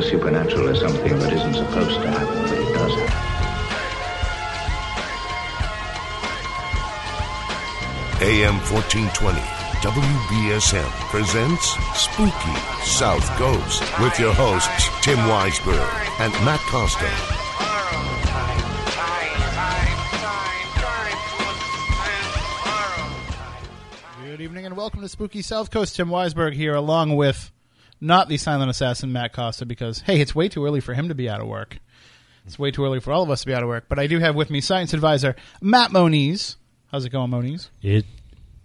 the supernatural as something that isn't supposed to happen, but it does happen. AM 1420, WBSM presents Spooky South Coast with your hosts, Tim Weisberg and Matt Costa. Good evening and welcome to Spooky South Coast. Tim Weisberg here, along with not the silent assassin Matt Costa, because hey, it's way too early for him to be out of work. It's way too early for all of us to be out of work. But I do have with me science advisor Matt Moniz. How's it going, Moniz? It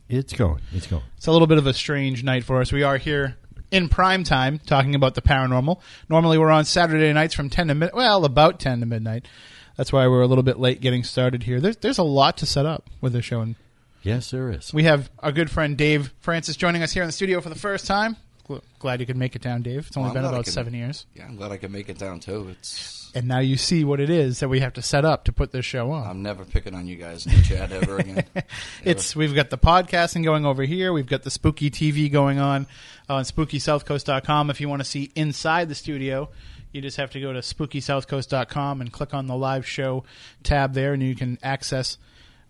it's going. It's going. It's a little bit of a strange night for us. We are here in prime time talking about the paranormal. Normally we're on Saturday nights from 10 to mid well, about 10 to midnight. That's why we're a little bit late getting started here. There's there's a lot to set up with this show and Yes, there is. we have our good friend Dave Francis joining us here in the studio for the first time. Gl- Glad you could make it down, Dave. It's only Well, I'm been glad I about could- seven years. Yeah, I'm glad I could make it down too. It's And now you see what it is that we have to set up to put this show on. I'm never picking on you guys in the chat ever again. It's we've got the podcasting going over here. We've got the spooky TV going on uh, on spookysouthcoast.com. If you want to see inside the studio, you just have to go to spookysouthcoast.com and click on the live show tab there, and you can access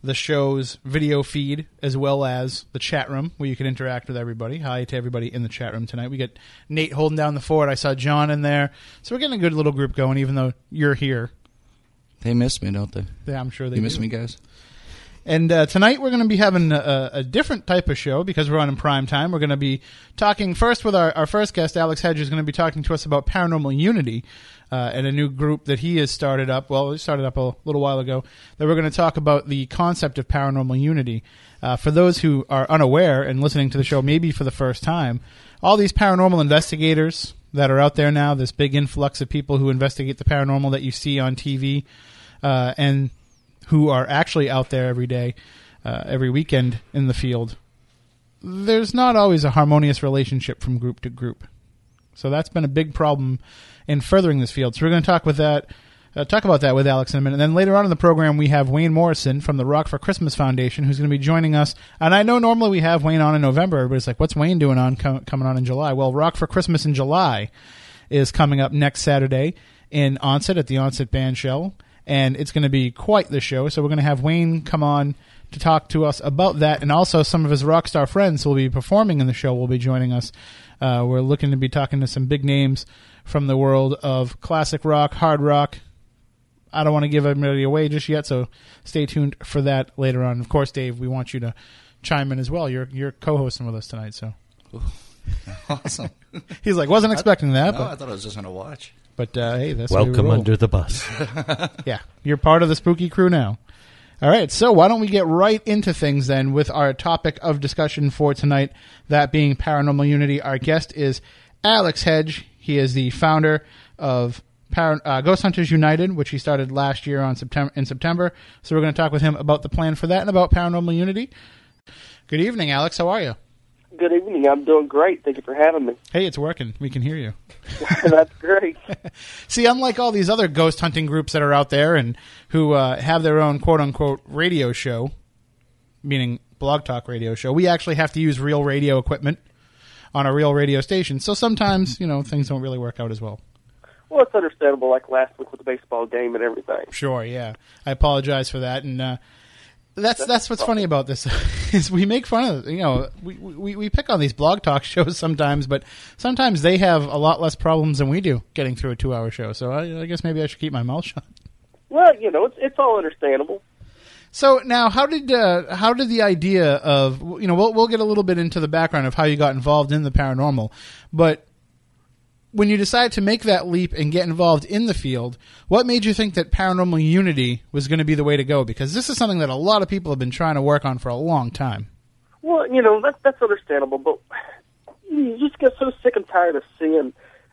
the show's video feed as well as the chat room where you can interact with everybody. Hi to everybody in the chat room tonight. We got Nate holding down the fort. I saw John in there, so we're getting a good little group going. Even though you're here, they miss me, don't they? yeah, I'm sure they do. You miss do. me, guys. And uh, tonight we're going to be having a, a different type of show because we're on in prime time. We're going to be talking first with our, our first guest, Alex Hedge, is going to be talking to us about Paranormal Unity uh, and a new group that he has started up. Well, he started up a little while ago. That we're going to talk about the concept of Paranormal Unity. Uh, for those who are unaware and listening to the show maybe for the first time, all these paranormal investigators that are out there now, this big influx of people who investigate the paranormal that you see on TV, uh, and who are actually out there every day, uh, every weekend in the field, there's not always a harmonious relationship from group to group. So that's been a big problem in furthering this field. So we're going to talk with that, uh, talk about that with Alex in a minute. And then later on in the program, we have Wayne Morrison from the Rock for Christmas Foundation, who's going to be joining us. And I know normally we have Wayne on in November. Everybody's like, "What's Wayne doing on com- coming on in July?" Well, Rock for Christmas in July is coming up next Saturday in Onset at the Onset Band Shell, and it's going to be quite the show. So we're going to have Wayne come on to talk to us about that, and also some of his rock star friends who will be performing in the show will be joining us. Uh, we're looking to be talking to some big names from the world of classic rock, hard rock. I don't want to give everybody away just yet, so stay tuned for that later on. Of course, Dave, we want you to chime in as well. You're you're co-hosting with us tonight, so Awesome. he's like wasn't expecting that, no, but I thought I was just going to watch. but uh, hey, that's the way we Welcome under the bus. Yeah, you're part of the spooky crew now. All right, so why don't we get right into things then with our topic of discussion for tonight, that being paranormal unity. Our guest is Alex Hedge. He is the founder of Par- uh, Ghost Hunters United, which he started last year on September in September. So we're going to talk with him about the plan for that and about paranormal unity. Good evening, Alex. How are you? Good evening. I'm doing great. Thank you for having me. Hey, it's working. We can hear you. That's great. See, unlike all these other ghost hunting groups that are out there and who uh, have their own quote unquote radio show, meaning blog talk radio show, we actually have to use real radio equipment on a real radio station. So sometimes, you know, things don't really work out as well. Well, it's understandable, like last week with the baseball game and everything. Sure, yeah. I apologize for that, and uh, that's that's what's funny about this is we make fun of you know we, we we pick on these blog talk shows sometimes, but sometimes they have a lot less problems than we do getting through a two hour show. So I, I guess maybe I should keep my mouth shut. Well, you know, it's it's all understandable. So now, how did uh, how did the idea of you know we'll we'll get a little bit into the background of how you got involved in the paranormal, but when you decided to make that leap and get involved in the field, what made you think that paranormal unity was going to be the way to go? Because this is something that a lot of people have been trying to work on for a long time. Well, you know, that's that's understandable, but you just get so sick and tired of seeing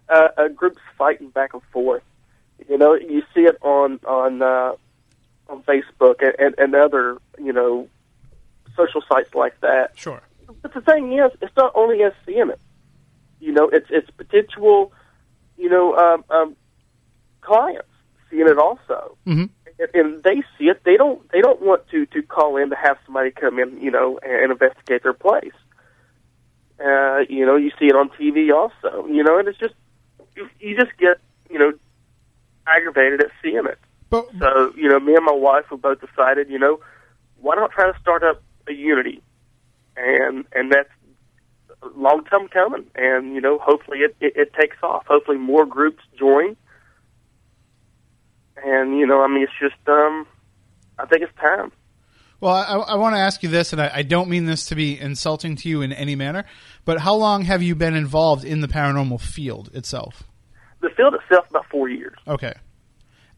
uh, uh, groups fighting back and forth. You know, you see it on on uh, on Facebook and, and, and other you know social sites like that. Sure. But the thing is, it's not only us seeing it. You know, it's it's potential, you know, um, um, clients seeing it also, Mhm. and, and they see it. They don't they don't want to to call in to have somebody come in, you know, and investigate their place. Uh, you know, you see it on TV also. You know, and it's just you, you just get you know aggravated at seeing it. But So you know, me and my wife we both decided, you know, why not try to start up a unity, and and that's long time coming, and you know, hopefully it, it, it takes off. Hopefully more groups join, and you know, I mean, it's just um, I think it's time. Well, I, I want to ask you this, and I, I don't mean this to be insulting to you in any manner, but how long have you been involved in the paranormal field itself? The field itself about four years. Okay.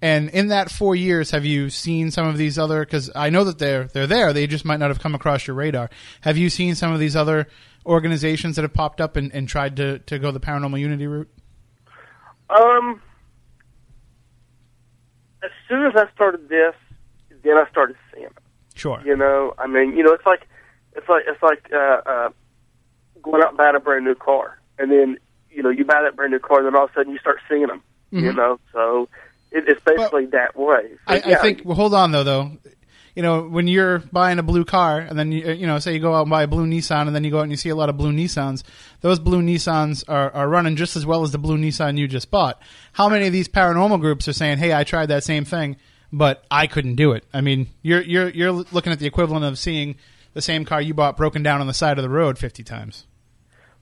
And in that four years, have you seen some of these other? Because I know that they're they're there. They just might not have come across your radar. Have you seen some of these other organizations that have popped up and, and tried to, to go the paranormal unity route? Um, as soon as I started this, then I started seeing it. Sure. You know, I mean, you know, it's like it's like it's like uh, uh, going out and buying a brand new car, and then you know you buy that brand new car, and then all of a sudden you start seeing them. You Mhm. know, so it, it's basically that way. So, I, yeah, I think. Well, hold on though, though. You know, when you're buying a blue car, and then you, you know, say you go out and buy a blue Nissan, and then you go out and you see a lot of blue Nissans. Those blue Nissans are, are running just as well as the blue Nissan you just bought. How many of these paranormal groups are saying, "Hey, I tried that same thing, but I couldn't do it"? I mean, you're you're you're looking at the equivalent of seeing the same car you bought broken down on the side of the road fifty times.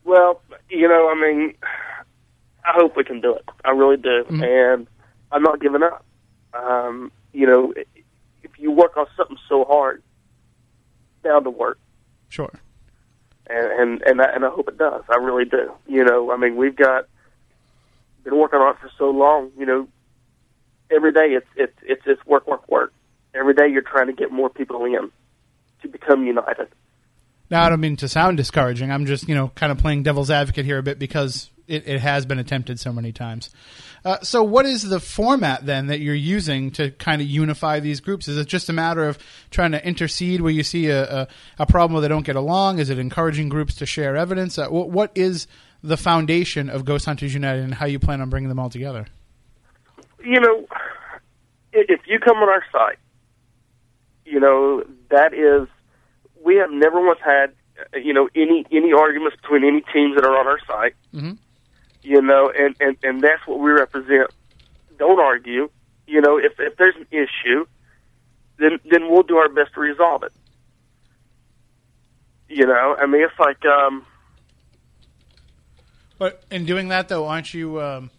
Well, you know, I mean, I hope we can do it. I really do, and I'm not giving up. Um, you know, you work on something so hard, bound to work. Sure. and and and I, and I hope it does. I really do. You know, I mean, we've got been working on it for so long. You know, every day it's it's it's it's work, work, work. Every day you're trying to get more people in to become united. Now, I don't mean to sound discouraging. I'm just, you know, kind of playing devil's advocate here a bit because it, it has been attempted so many times. Uh, so, what is the format then that you're using to kind of unify these groups? Is it just a matter of trying to intercede where you see a, a, a problem where they don't get along? Is it encouraging groups to share evidence? Uh, what, what is the foundation of Ghost Hunters United and how you plan on bringing them all together? You know, if you come on our site, you know that is we have never once had uh, you know any any arguments between any teams that are on our site. Mhm. You know, and and and that's what we represent. Don't argue. You know, if if there's an issue, then then we'll do our best to resolve it. You know, I mean, it's like um, But in doing that, though, aren't you um,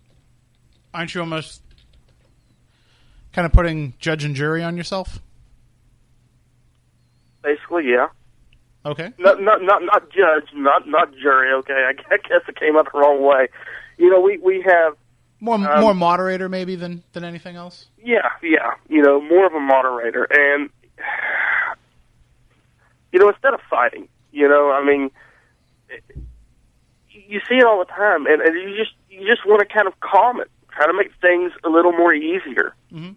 aren't you almost kind of putting judge and jury on yourself? basically, yeah. Okay. not not not not judge, not not jury. Okay, I guess it came out the wrong way. You know, we we have More Um, more moderator maybe than than anything else. yeah yeah you know more of a moderator, and you know instead of fighting, you know, I mean, it, you see it all the time, and, and you just you just want to kind of calm it, try to make things a little more easier. Mhm.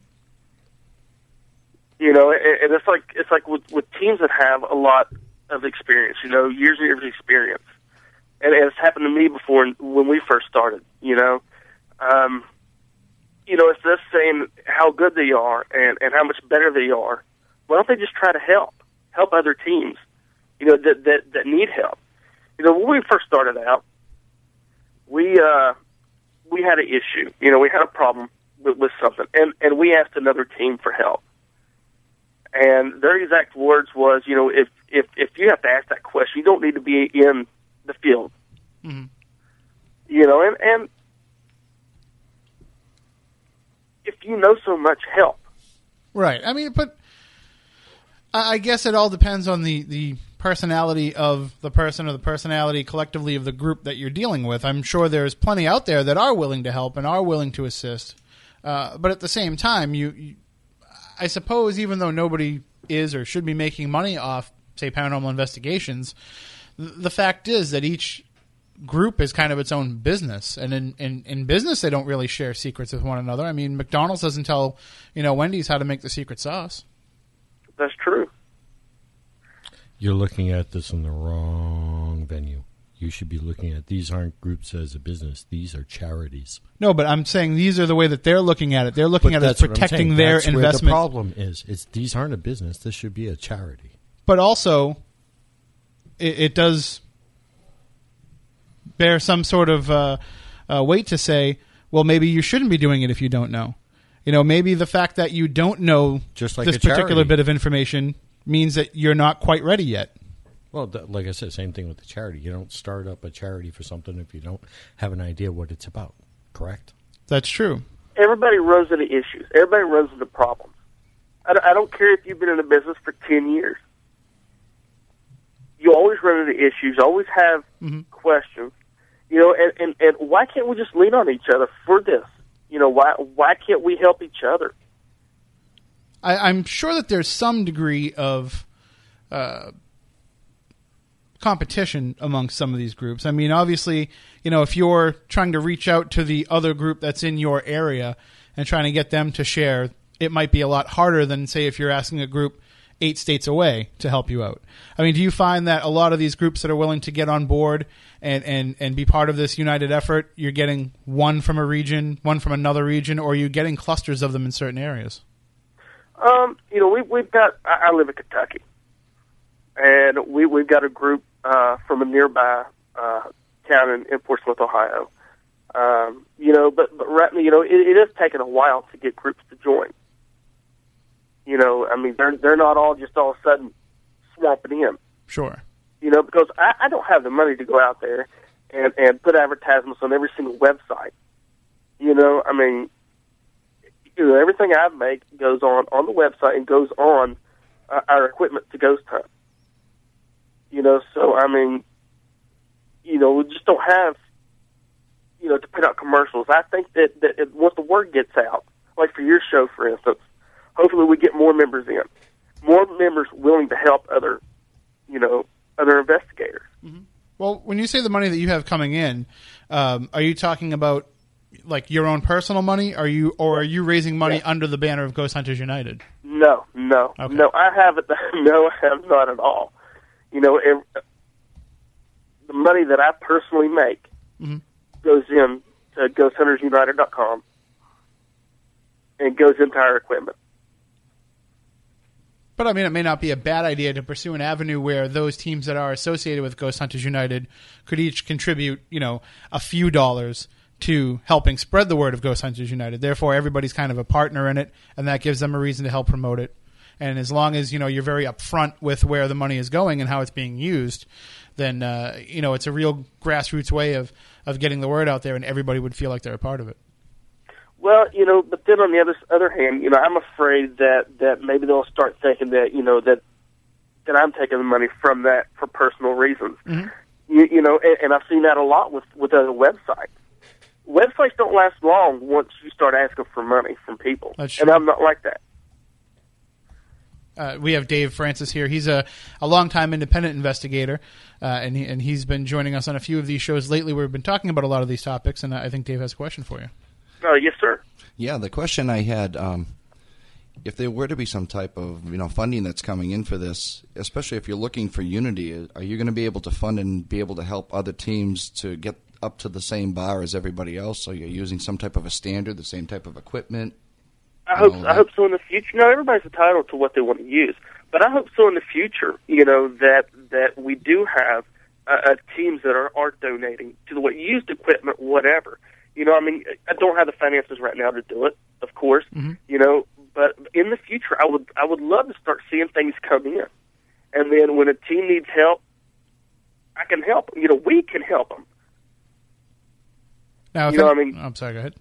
You know, and, and it's like it's like with with teams that have a lot of experience, you know, years and years of experience, and, it's happened to me before when we first started. You know, um, you know, it's just saying how good they are and and how much better they are. Why don't they just try to help help other teams? You know, that that that need help. You know, when we first started out, we uh, we had an issue. You know, we had a problem with, with something, and and we asked another team for help. And their exact words was, you know, if if if you have to ask that question, you don't need to be in the field. Mhm. You know, and and if you know so much, help. Right. I mean, but I guess it all depends on the the personality of the person or the personality collectively of the group that you're dealing with. I'm sure there's plenty out there that are willing to help and are willing to assist. Uh, but at the same time, you, you, I suppose, even though nobody is or should be making money off, say, paranormal investigations, the fact is that each group is kind of its own business, and in, in, in business they don't really share secrets with one another. I mean, McDonald's doesn't tell you know Wendy's how to make the secret sauce. That's true. You're looking at this in the wrong venue. You should be looking at these aren't groups as a business. These are charities. No, but I'm saying these are the way that they're looking at it. They're looking at it as that's what I'm protecting their That's Where the problem is, it's these aren't a business. This should be a charity. but also it, it does bear some sort of uh, uh, weight to say well, maybe you shouldn't be doing it if you don't know. You know, maybe the fact that you don't know Just like this a charity. particular bit of information means that you're not quite ready yet. Well, th- like I said, same thing with the charity. You don't start up a charity for something if you don't have an idea what it's about. Correct? That's true. everybody runs into issues. Everybody runs into problems. I don't, I don't care if you've been in the business for 10 years. You always run into issues, always have questions. You know, and, and, and why can't we just lean on each other for this? You know, why, why can't we help each other? I, I'm sure that there's some degree of uh, competition amongst some of these groups. I mean, obviously, you know, if you're trying to reach out to the other group that's in your area and trying to get them to share, it might be a lot harder than, say, if you're asking a group eight states away to help you out. I mean, do you find that a lot of these groups that are willing to get on board and, and, and be part of this united effort, you're getting one from a region, one from another region, or are you getting clusters of them in certain areas? Um, you know, we, we've got. I, I live in Kentucky, and we we've got a group uh, from a nearby uh, town in, in Portsmouth, Ohio. Um, you know, but but right, you know, it, it has taken a while to get groups to join. You know, I mean, they're they're not all just all of a sudden swamping in. Sure. You know, because I, I don't have the money to go out there and and put advertisements on every single website. You know, I mean, you know, everything I make goes on on the website and goes on uh, our equipment to Ghost Hunt. You know, so I mean, you know, we just don't have, you know, to put out commercials. I think that that it, once the word gets out, like for your show, for instance, hopefully we get more members in, more members willing to help other, you know, other investigators. Well, when you say the money that you have coming in, um, are you talking about like your own personal money? Are you or are you raising money under the banner of Ghost Hunters United? No, no, Okay. no. I haven't. No, I have not at all. You know, ev the money that I personally make Mhm. goes in to GhostHuntersUnited.com and goes into our equipment. But I mean, it may not be a bad idea to pursue an avenue where those teams that are associated with Ghost Hunters United could each contribute, you know, a few dollars to helping spread the word of Ghost Hunters United. Therefore, everybody's kind of a partner in it, and that gives them a reason to help promote it. And as long as you know you're very upfront with where the money is going and how it's being used, then uh, you know it's a real grassroots way of of getting the word out there, and everybody would feel like they're a part of it. Well, you know, but then on the other other hand, you know, I'm afraid that that maybe they'll start thinking that you know that that I'm taking the money from that for personal reasons. Mhm. You, you know, and, and I've seen that a lot with with other websites. Websites don't last long once you start asking for money from people, That's and. I'm not like that. uh, we have Dave Francis here. He's a, a longtime independent investigator, uh, and he, and he's been joining us on a few of these shows lately. Where we've been talking about a lot of these topics, and I think Dave has a question for you. Uh, yes, sir. Yeah, the question I had, um, if there were to be some type of you know funding that's coming in for this, especially if you're looking for unity, are you going to be able to fund and be able to help other teams to get up to the same bar as everybody else? So you're using some type of a standard, the same type of equipment. I hope I hope so in the future. No, everybody's entitled to what they want to use, but I hope so in the future. You know that that we do have uh, uh, teams that are are donating to the what used equipment, whatever. You know, I mean, I don't have the finances right now to do it, of course. Mhm. You know, but in the future, I would I would love to start seeing things come in, and then when a team needs help, I can help. 'em. You know, we can help them. Now, You know, I mean- I'm sorry. Go ahead.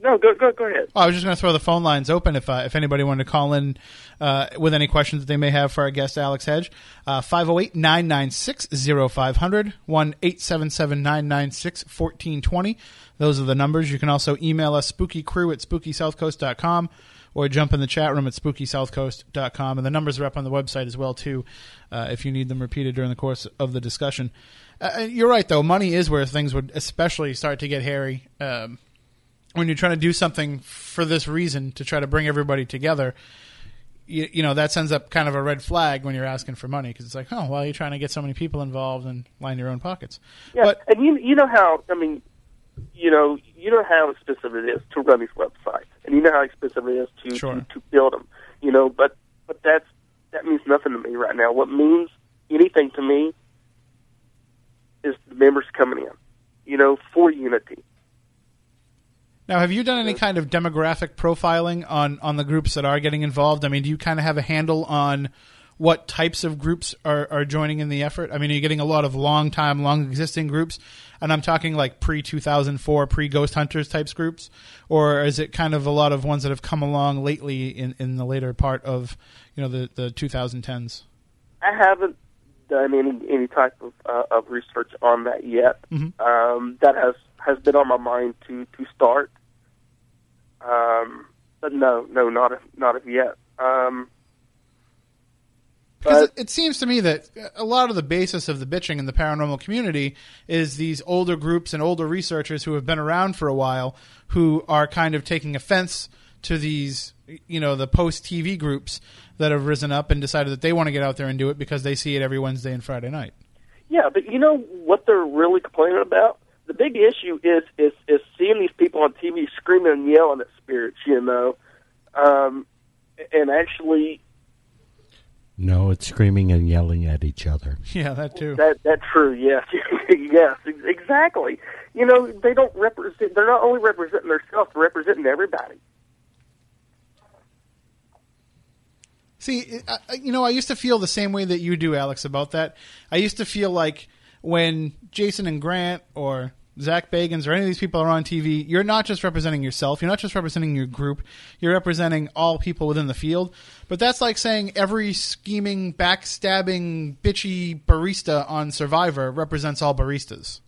No, go go go ahead. Oh, I was just going to throw the phone lines open if uh, if anybody wanted to call in uh, with any questions that they may have for our guest Alex Hedge. Uh, 508 996 0500 1 877 996 1420. Those are the numbers. You can also email us spookycrew at spookysouthcoast.com or jump in the chat room at spookysouthcoast.com. And the numbers are up on the website as well, too, uh, if you need them repeated during the course of the discussion. Uh, you're right, though. Money is where things would especially start to get hairy. Um, when you're trying to do something for this reason to try to bring everybody together, you, you know that sends up kind of a red flag when you're asking for money because it's like, oh, well, you're trying to get so many people involved and line your own pockets. Yeah, But and you you know how I mean, you know you know how expensive it is to run these websites, and you know how expensive it is to Sure. to, to build them. You know, but but that's that means nothing to me right now. What means anything to me is the members coming in. You know, for unity. Now, have you done any kind of demographic profiling on on the groups that are getting involved? I mean, do you kind of have a handle on what types of groups are, are joining in the effort? I mean, are you getting a lot of long time, long existing groups? And I'm talking like pre 2004, pre Ghost Hunters types groups? Or is it kind of a lot of ones that have come along lately in, in the later part of, you know, the, the 2010s? I haven't done any any type of uh, of research on that yet. Mhm. Um, that has has been on my mind to to start. Um, but no, no, not of, not of yet. Um, Because it, it seems to me that a lot of the basis of the bitching in the paranormal community is these older groups and older researchers who have been around for a while who are kind of taking offense to these, you know, the post TV groups that have risen up and decided that they want to get out there and do it because they see it every Wednesday and Friday night. yeah, but you know what they're really complaining about? The big issue is is is seeing these people on TV screaming and yelling at spirits. You know, um, and actually No, it's screaming and yelling at each other. Yeah, that too. That that's true. Yes, yes, exactly. You know, they don't represent. They're not only representing themselves; they're representing everybody. See, I, I- you know, I used to feel the same way that you do, Alex, about that. I used to feel like when Jason and Grant or Zak Bagans or any of these people are on TV, you're not just representing yourself. You're not just representing your group. You're representing all people within the field. But that's like saying every scheming, backstabbing, bitchy barista on Survivor represents all baristas.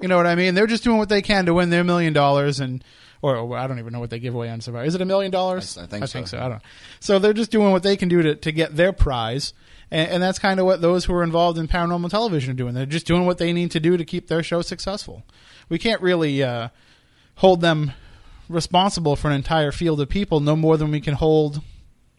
You know what I mean? They're just doing what they can to win their million dollars and or, or I don't even know what they give away on Survivor. Is it a million dollars? I- I think I think so. so. I don't know. So they're just doing what they can do to, to get their prize. And, and that's kind of what those who are involved in paranormal television are doing. They're just doing what they need to do to keep their show successful. We can't really uh, hold them responsible for an entire field of people no more than we can hold,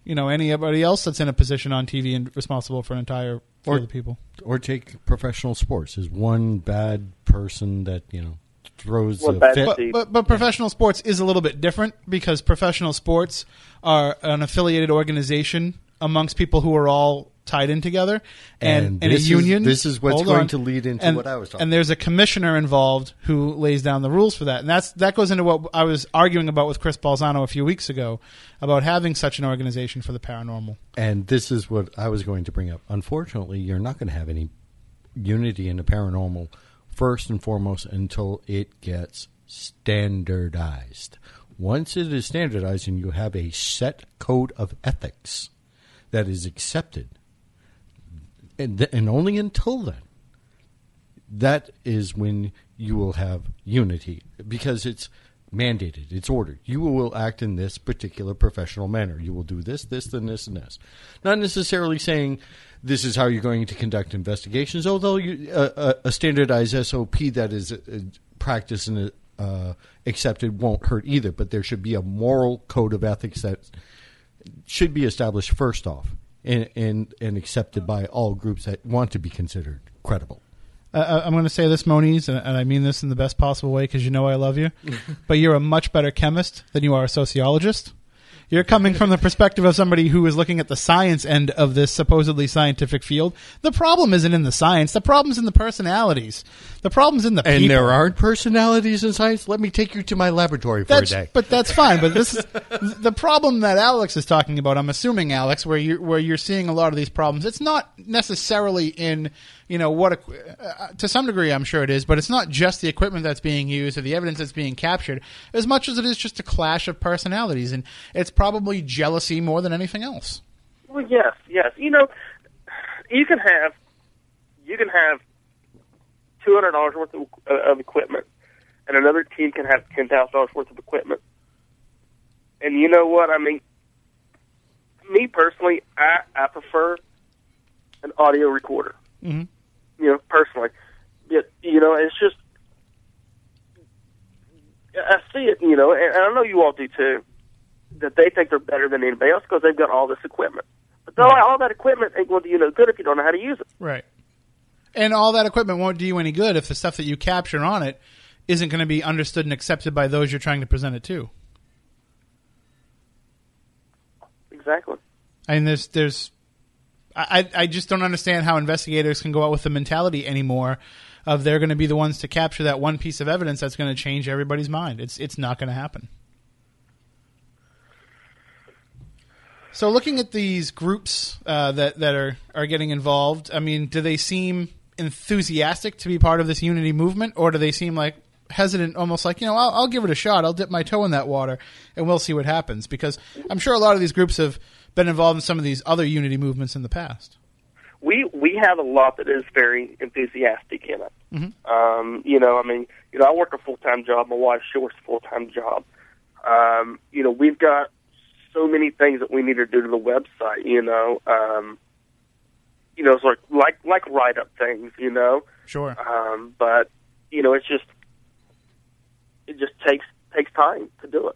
you know, anybody else that's in a position on TV and responsible for an entire field Or- of people. Or take professional sports. Is one bad person that you know throws One a fit. But, but but professional sports is a little bit different because professional sports are an affiliated organization amongst people who are all tied in together, and, And and a this is- union. this is what's Hold going on. to lead into and, what I was talking And there's a commissioner involved who lays down the rules for that, and that's that goes into what I was arguing about with Chris Balzano a few weeks ago about having such an organization for the paranormal. And this is what I was going to bring up. Unfortunately, you're not going to have any unity in the paranormal first and foremost until it gets standardized. Once it is standardized and you have a set code of ethics that is accepted, and, th- and only until then, that is when you will have unity because it's mandated, it's ordered. You will act in this particular professional manner. You will do this, this, then this, and this. Not necessarily saying this is how you're going to conduct investigations, although you, uh, a, standardized SOP that is uh, practiced and uh, accepted won't hurt either. But there should be a moral code of ethics that should be established first off and, and, and accepted by all groups that want to be considered credible. Uh, I'm going to say this, Moniz, and, and I mean this in the best possible way because you know I love you. but you're a much better chemist than you are a sociologist. You're coming from the perspective of somebody who is looking at the science end of this supposedly scientific field. The problem isn't in the science. The problem's in the personalities. The problem's in the And there aren't personalities in science. Let me take you to my laboratory for That's, a day. but that's fine. But this is the problem that Alex is talking about. I'm assuming Alex, where you where you're seeing a lot of these problems. It's not necessarily in you know what uh, to some degree I'm sure it is, but it's not just the equipment that's being used or the evidence that's being captured as much as it is just a clash of personalities, and it's probably jealousy more than anything else. Well, yes, yes. You know, you can have you can have two hundred dollars worth of, uh, of equipment, and another team can have ten thousand dollars worth of equipment. And you know what? I mean, me personally, I I prefer an audio recorder. Mhm. You know, personally, but you know, it's just I see it. You know, and I know you all do too. That they think they're better than anybody else because they've got all this equipment. But all, all that equipment ain't going to do you no good if you don't know how to use it. Right. And all that equipment won't do you any good if the stuff that you capture on it isn't going to be understood and accepted by those you're trying to present it to. Exactly. I mean, there's, there's, I, I just don't understand how investigators can go out with the mentality anymore of they're going to be the ones to capture that one piece of evidence that's going to change everybody's mind. It's it's not going to happen. So, looking at these groups uh, that that are are getting involved, I mean, do they seem enthusiastic to be part of this unity movement, or do they seem like hesitant, almost like you know, I'll, I'll give it a shot, I'll dip my toe in that water, and we'll see what happens? Because I'm sure a lot of these groups have been involved in some of these other unity movements in the past. we we have a lot that is very enthusiastic in it. Um, you know, I mean, you know, I work a full time job. My wife she works a full time job. Um, you know, we've got so many things that we need to do to the website. You know, um, you know, it's like like like write up things. You know, Sure. um, but you know, it's just it just takes takes time to do it.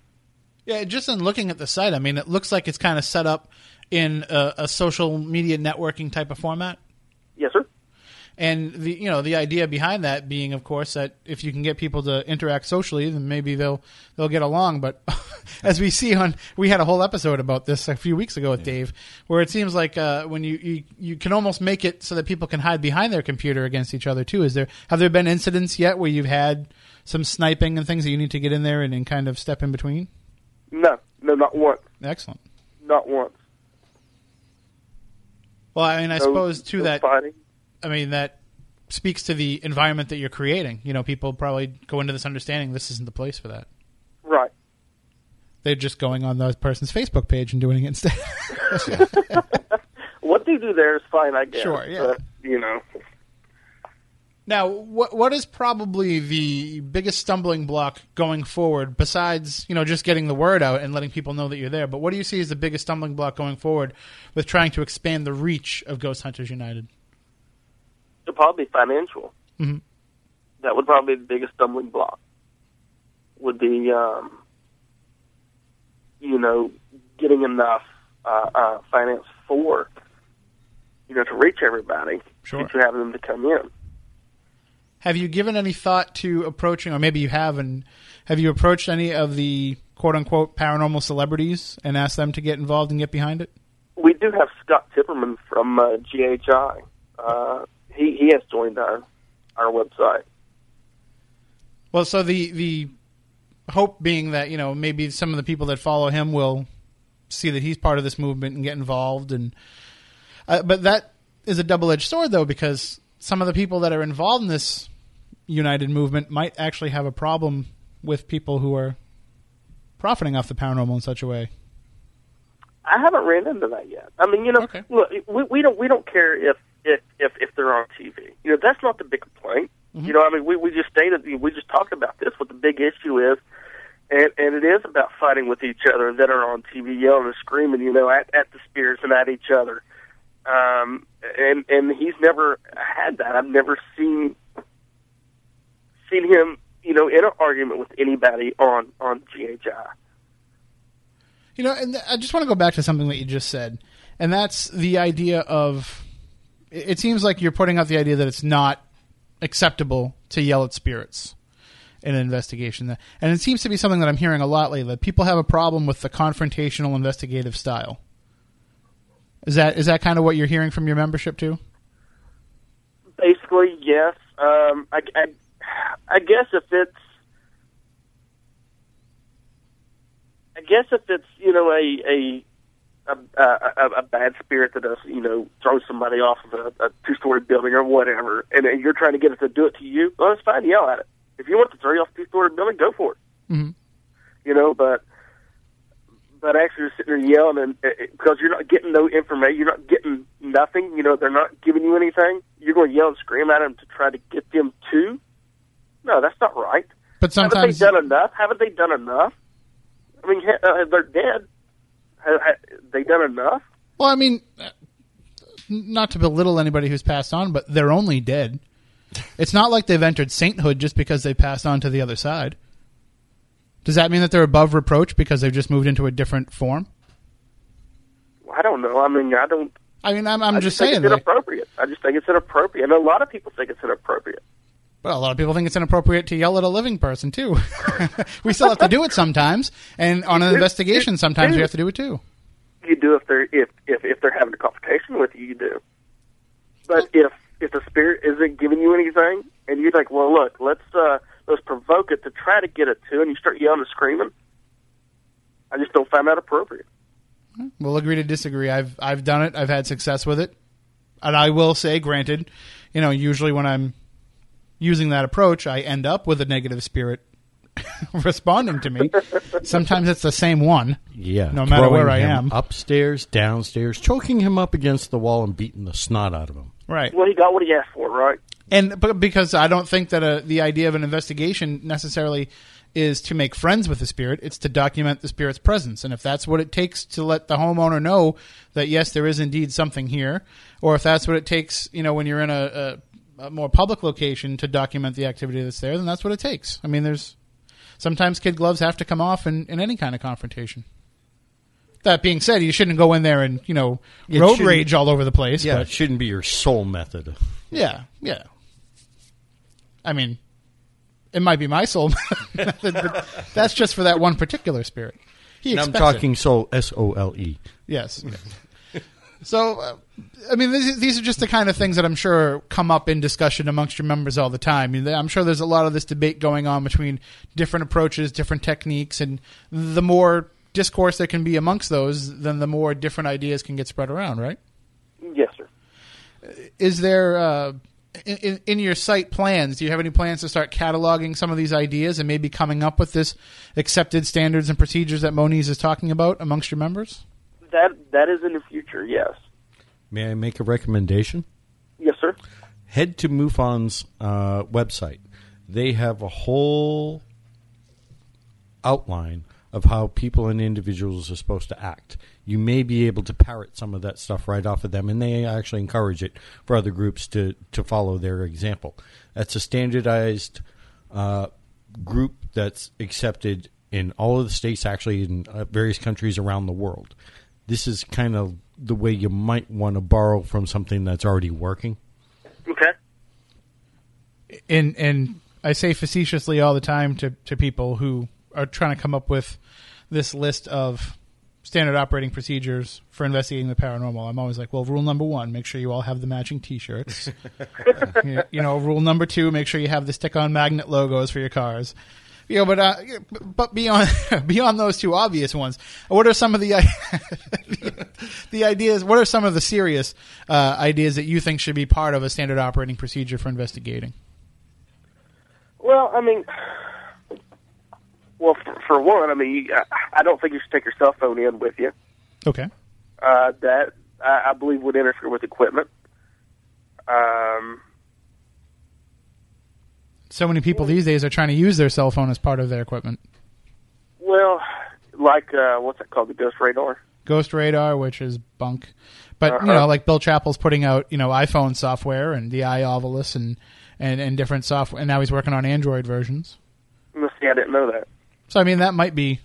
Yeah, just in looking at the site, I mean, it looks like it's kind of set up in a, a social media networking type of format. Yes, sir. And the you know the idea behind that being, of course, that if you can get people to interact socially, then maybe they'll they'll get along. But as we see on, we had a whole episode about this a few weeks ago with Dave, where it seems like uh, when you, you you can almost make it so that people can hide behind their computer against each other too. Is there have there been incidents yet where you've had some sniping and things that you need to get in there and, and kind of step in between? No, no, not once, Excellent. not once. Well, I mean, I No- suppose to no that fighting. I mean, that speaks to the environment that you're creating. You know, people probably go into this understanding this isn't the place for that. Right. They're just going on the person's Facebook page and doing it instead. What they do there is fine, I guess. Sure, yeah. But, you know, now, what what is probably the biggest stumbling block going forward besides, you know, just getting the word out and letting people know that you're there? But what do you see as the biggest stumbling block going forward with trying to expand the reach of Ghost Hunters United? it'd probably be financial. Mhm. That would probably be the biggest stumbling block. Would be, um, you know, getting enough uh, uh, finance for, you know, to reach everybody. Sure. To have them to come in. Have you given any thought to approaching, or maybe you have, and have you approached any of the quote unquote paranormal celebrities and asked them to get involved and get behind it? We do have Scott Tepperman from uh, GHI. Uh, he he has joined our our website. Well, so the the hope being that you know maybe some of the people that follow him will see that he's part of this movement and get involved, and uh, but that is a double edged sword though because some of the people that are involved in this united movement might actually have a problem with people who are profiting off the paranormal in such a way. I haven't ran into that yet. I mean, you know, Okay. look, we, we don't we don't care if if if if they're on TV. You know, that's not the big complaint. You know, I mean, we we just stated we just talked about this. What the big issue is, and and it is about fighting with each other that are on TV, yelling and screaming. You know, at at the spirits and at each other. Um, and and he's never had that. I've never seen seen him, you know, in an argument with anybody on on GHI. You know, and I just want to go back to something that you just said, and that's the idea of. It seems like you're putting out the idea that it's not acceptable to yell at spirits in an investigation, and it seems to be something that I'm hearing a lot lately. That people have a problem with the confrontational investigative style. Is that is that kind of what you're hearing from your membership too? Basically, yes. Um, I, I, I guess if it's, I guess if it's you know a a a, a, a bad spirit that does you know throw somebody off of a, a two story building or whatever, and, and you're trying to get it to do it to you, well, it's fine. Yell at it. If you want to throw you off a two story building, go for it. Mm-hmm. You know, but but actually just sitting there yelling and uh, because you're not getting no information, you're not getting nothing. You know, they're not giving you anything. You're going to yell and scream at them to try to get them to. No, that's not right. But sometimes haven't they done enough? Haven't they done enough? I mean, ha- uh, they're dead. Have, have they done enough? Well, I mean, uh, not to belittle anybody who's passed on, but they're only dead. It's not like they've entered sainthood just because they passed on to the other side. Does that mean that they're above reproach because they've just moved into a different form? I don't know. I mean, I don't. I mean, I'm, I'm I just think saying. it's Like, inappropriate. I just think it's inappropriate, and a lot of people think it's inappropriate. Well, a lot of people think it's inappropriate to yell at a living person too. we still have to do it sometimes, and on an investigation, sometimes we have to do it too. you do if they're if if if they're having a confrontation with you, you do. But if if the spirit isn't giving you anything, and you're like, well, look, let's uh, let's provoke it to try to get it to, and you start yelling and screaming. I just don't find that appropriate. We'll agree to disagree. I've I've done it. I've had success with it, and I will say, granted, you know, usually when I'm using that approach, I end up with a negative spirit responding to me. Sometimes it's the same one. Yeah. No matter where I am. Upstairs, downstairs, choking him up against the wall and beating the snot out of him. Right. Well, he got what he asked for, right? And but because I don't think that uh the idea of an investigation necessarily is to make friends with the spirit. It's to document the spirit's presence, and if that's what it takes to let the homeowner know that yes, there is indeed something here, or if that's what it takes, you know, when you're in a, a, a more public location to document the activity that's there, then that's what it takes. I mean, there's sometimes kid gloves have to come off in, in any kind of confrontation. That being said, you shouldn't go in there and you know It road shouldn't- rage all over the place. Yeah, but it shouldn't be your sole method. yeah, yeah. I mean, it might be my soul method, but that's just for that one particular spirit. He And I'm expects it. talking soul, S O L E. Yes. so, uh, I mean, these, these are just the kind of things that I'm sure come up in discussion amongst your members all the time. I mean, I'm sure there's a lot of this debate going on between different approaches, different techniques, and the more discourse there can be amongst those, then the more different ideas can get spread around, right? Yes, sir. is there uh, in, in, in your site plans? Do you have any plans to start cataloging some of these ideas and maybe coming up with this accepted standards and procedures that Moniz is talking about amongst your members? That that is in the future. Yes. May I make a recommendation? Yes, sir. Head to MUFON's uh, website. They have a whole outline of how people and individuals are supposed to act. You may be able to parrot some of that stuff right off of them, and they actually encourage it for other groups to, to follow their example. That's a standardized uh, group that's accepted in all of the states, actually in uh, various countries around the world. This is kind of the way you might want to borrow from something that's already working. Okay. And and I say facetiously all the time to to people who are trying to come up with this list of standard operating procedures for investigating the paranormal. I'm always like, well, rule number one, make sure you all have the matching T-shirts. you you know, rule number two, make sure you have the stick-on magnet logos for your cars. You know, but uh, but beyond beyond those two obvious ones, what are some of the the ideas? What are some of the serious uh, ideas that you think should be part of a standard operating procedure for investigating? Well, I mean, well, for, for one, I mean, I, I don't think you should take your cell phone in with you. Okay. Uh, that I, I believe would interfere with equipment. Um, So many people these days are trying to use their cell phone as part of their equipment. well, like uh, what's that called? The Ghost Radar. Ghost Radar, which is bunk, but you Uh-huh. know, like Bill Chappell's putting out you know iPhone software and the iOvilus and, and and different software, and now he's working on Android versions. See, I didn't know that. So I mean, that might be,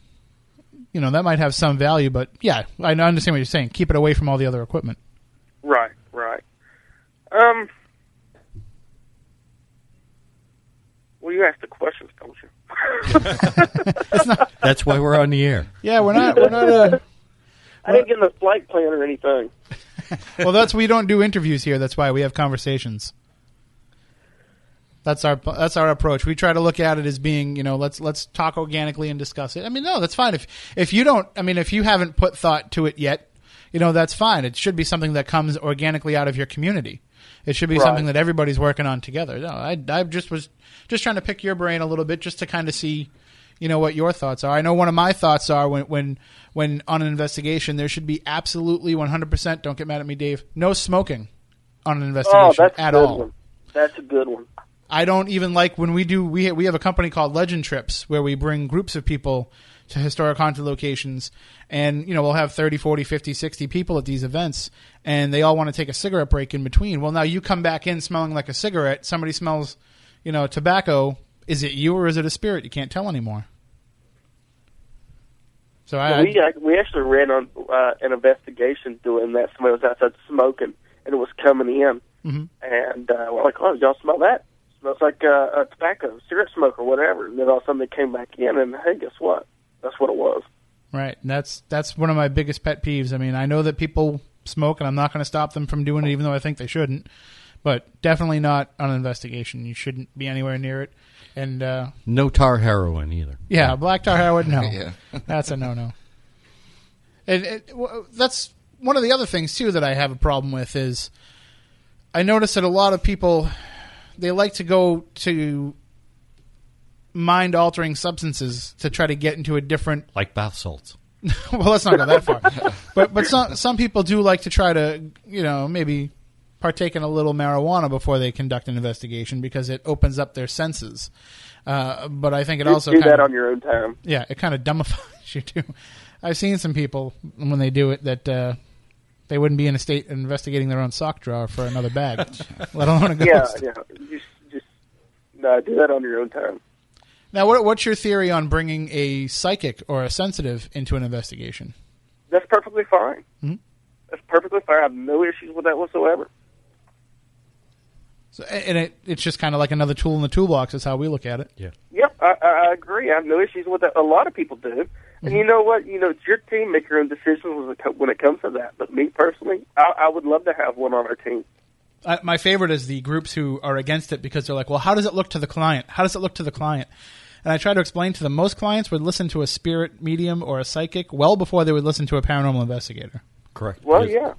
you know, that might have some value, but yeah, I understand what you're saying. Keep it away from all the other equipment. Right, right. Um. Well, you ask the questions, don't you? That's why we're on the air. Yeah, we're not. We're not. Uh, I didn't get in the flight plan or anything. well, that's we don't do interviews here. That's why we have conversations. That's our that's our approach. We try to look at it as being, you know, let's let's talk organically and discuss it. I mean, no, that's fine. If if you don't, I mean, if you haven't put thought to it yet, you know, that's fine. It should be something that comes organically out of your community. It should be Right. something that everybody's working on together. No, I I just was just trying to pick your brain a little bit, just to kind of see, you know, what your thoughts are. I know one of my thoughts are when when when on an investigation, there should be absolutely one hundred percent. Don't get mad at me, Dave. No smoking on an Oh, investigation a at all. one. That's a good one. I don't even like when we do. We we have a company called Legend Trips where we bring groups of people to historic haunted locations, and you know we'll have 30, 40, 50, 60 people at these events, and they all want to take a cigarette break in between. Well, now you come back in smelling like a cigarette. Somebody smells, you know, tobacco. Is it you or is it a spirit? You can't tell anymore. So I, we ac- we actually ran on uh, an investigation doing that. Somebody was outside smoking, and it was coming in, Mhm. and uh, we're like, "Oh, y'all smell that? smells like uh, a tobacco, cigarette smoke, or whatever." And then all of a sudden they came back in, and hey, guess what? That's what it was. Right. And that's that's one of my biggest pet peeves. I mean, I know that people smoke and I'm not going to stop them from doing it even though I think they shouldn't. but definitely not on an investigation. You shouldn't be anywhere near it. And uh, No tar heroin either. yeah, black tar heroin, no, Yeah. that's a no no. And it, w- that's one of the other things too that I have a problem with is I notice that a lot of people they like to go to mind altering substances to try to get into a different Like bath salts. well, let's not go that far. but but some some people do like to try to you know maybe partake in a little marijuana before they conduct an investigation because it opens up their senses. Uh, but I think it Do- also do kind that on your own time. yeah it kind of dumbifies you too. I've seen some people when they do it that uh, they wouldn't be in a state investigating their own sock drawer for another bag, let alone a ghost. Yeah, yeah. Just, just no, do that on your own time. Now, what, what's your theory on bringing a psychic or a sensitive into an investigation? That's perfectly fine. Mhm. That's perfectly fine. I have no issues with that whatsoever. So, and it, it's just kind of like another tool in the toolbox. Is how we look at it. Yeah. Yep, I, I I agree. I have no issues with that. A lot of people do. And you know what? You know, it's your team make your own decisions when it when it comes to that. But me personally, I, I would love to have one on our team. Uh, my favorite is the groups who are against it because they're like, well, how does it look to the client? How does it look to the client? And I try to explain to them most clients would listen to a spirit medium or a psychic well before they would listen to a paranormal investigator. Correct. Well, Because- yeah.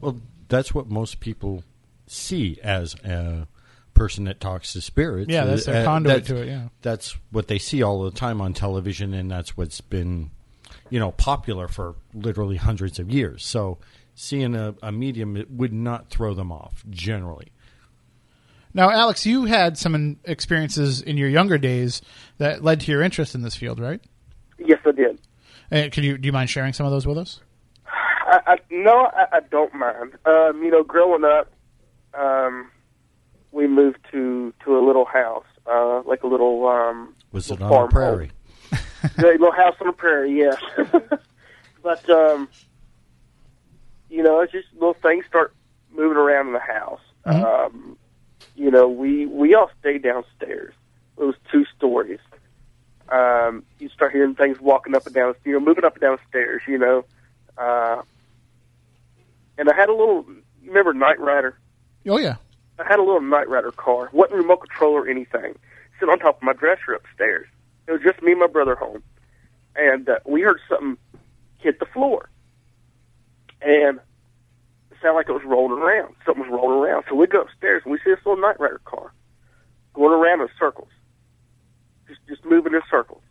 Well, that's what most people see as a person that talks to spirits. Yeah, that's their Uh, conduit that's- to it, yeah. that's what they see all the time on television, and that's what's been, you know, popular for literally hundreds of years. So, seeing a, a medium it would not throw them off generally. Now, Alex, you had some experiences in your younger days that led to your interest in this field, right? Yes, I did. Uh, could you do you mind sharing some of those with us? I, I no, I, I don't mind. Um, you know, growing up, um, we moved to to a little house, uh, like a little um, Was it on a farm prairie? home. a little house on the prairie, yes. but um, you know, it's just little things start moving around in the house. Um, you know, we we all stayed downstairs. It was two stories. Um, you start hearing things walking up and down, you know, moving up and down the stairs. You know, uh, and I had a little. You remember Knight Rider? Oh yeah, I had a little Knight Rider car. wasn't remote control or anything. Sitting on top of my dresser upstairs. It was just me and my brother home, and uh, we heard something hit the floor, and it sounded like it was rolling around. Something was rolling around. So we go upstairs and we see this little Knight Rider car going around in circles, just just moving in circles.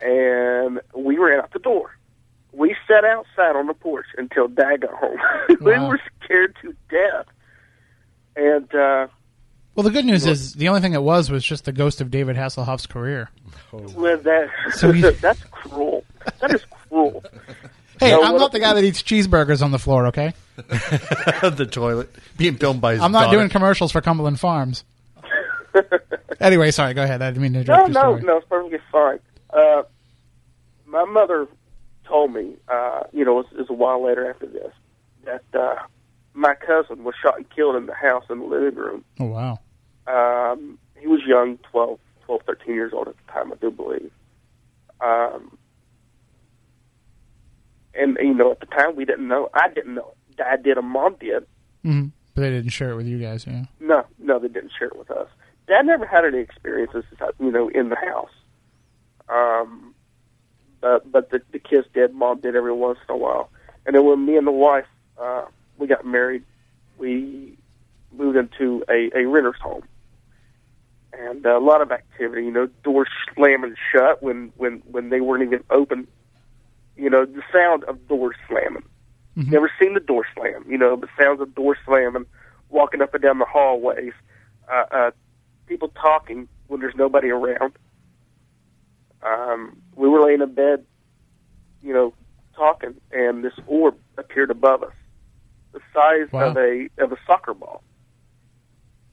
And we ran out the door. We sat outside on the porch until Dad got home. we Wow. were scared to death. And uh, Well, the good news is the only thing it was was just the ghost of David Hasselhoff's career. well, that So that's cruel. That is cruel. Hey, No, I'm what- not the guy that eats cheeseburgers on the floor, okay? the toilet being filmed by his I'm not daughter. doing commercials for Cumberland Farms. anyway, sorry, go ahead. I didn't mean to No, interrupt your no, story. no, it's perfectly fine. Uh, my mother told me, uh, you know, it was, it was a while later after this, that uh, my cousin was shot and killed in the house in the living room. Oh, wow. Um, he was young, 12, 12, 13 years old at the time, I do believe. Um, and, you know, at the time we didn't know. I didn't know. Dad did A Mom did. hmm But they didn't share it with you guys, yeah. No, no, they didn't share it with us. Dad never had any experiences, you know, in the house. Um, but but the, the kids did. Mom did every once in a while. And then when me and the wife uh, we got married, we moved into a, a renter's home, and uh, a lot of activity. You know, doors slamming shut when when when they weren't even open. You know, the sound of doors slamming. Never seen the door slam. You know, the sounds of doors slamming, walking up and down the hallways, uh, uh, people talking when there's nobody around. Um, we were laying in bed, you know, talking, and this orb appeared above us, the size Wow. of a of a soccer ball,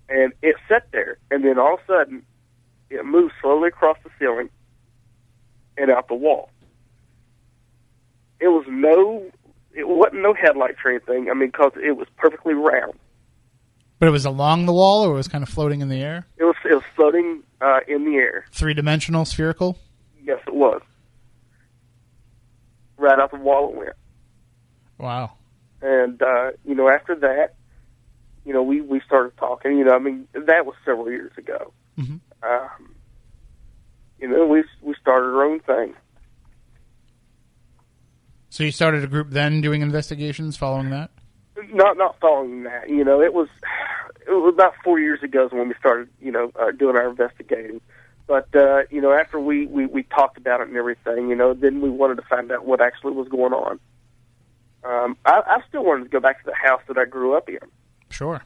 and it sat there, and then all of a sudden, it moved slowly across the ceiling and out the wall. It was no, it wasn't no headlights or anything. I mean, because it was perfectly round. But it was along the wall or it was kind of floating in the air? It was it was floating uh, in the air. Three dimensional, spherical? Yes, it was. Right off the wall it went. Wow. And uh, you know, after that, you know, we we started talking. You know, I mean, that was several years ago. Mhm. Um, you know, we we started our own thing. So you started a group then doing investigations following that? Not not following that. You know, it was it was about four years ago when we started. You know, uh, doing our investigating. But uh, you know, after we, we we talked about it and everything, you know, then we wanted to find out what actually was going on. Um, I, I still wanted to go back to the house that I grew up in. Sure.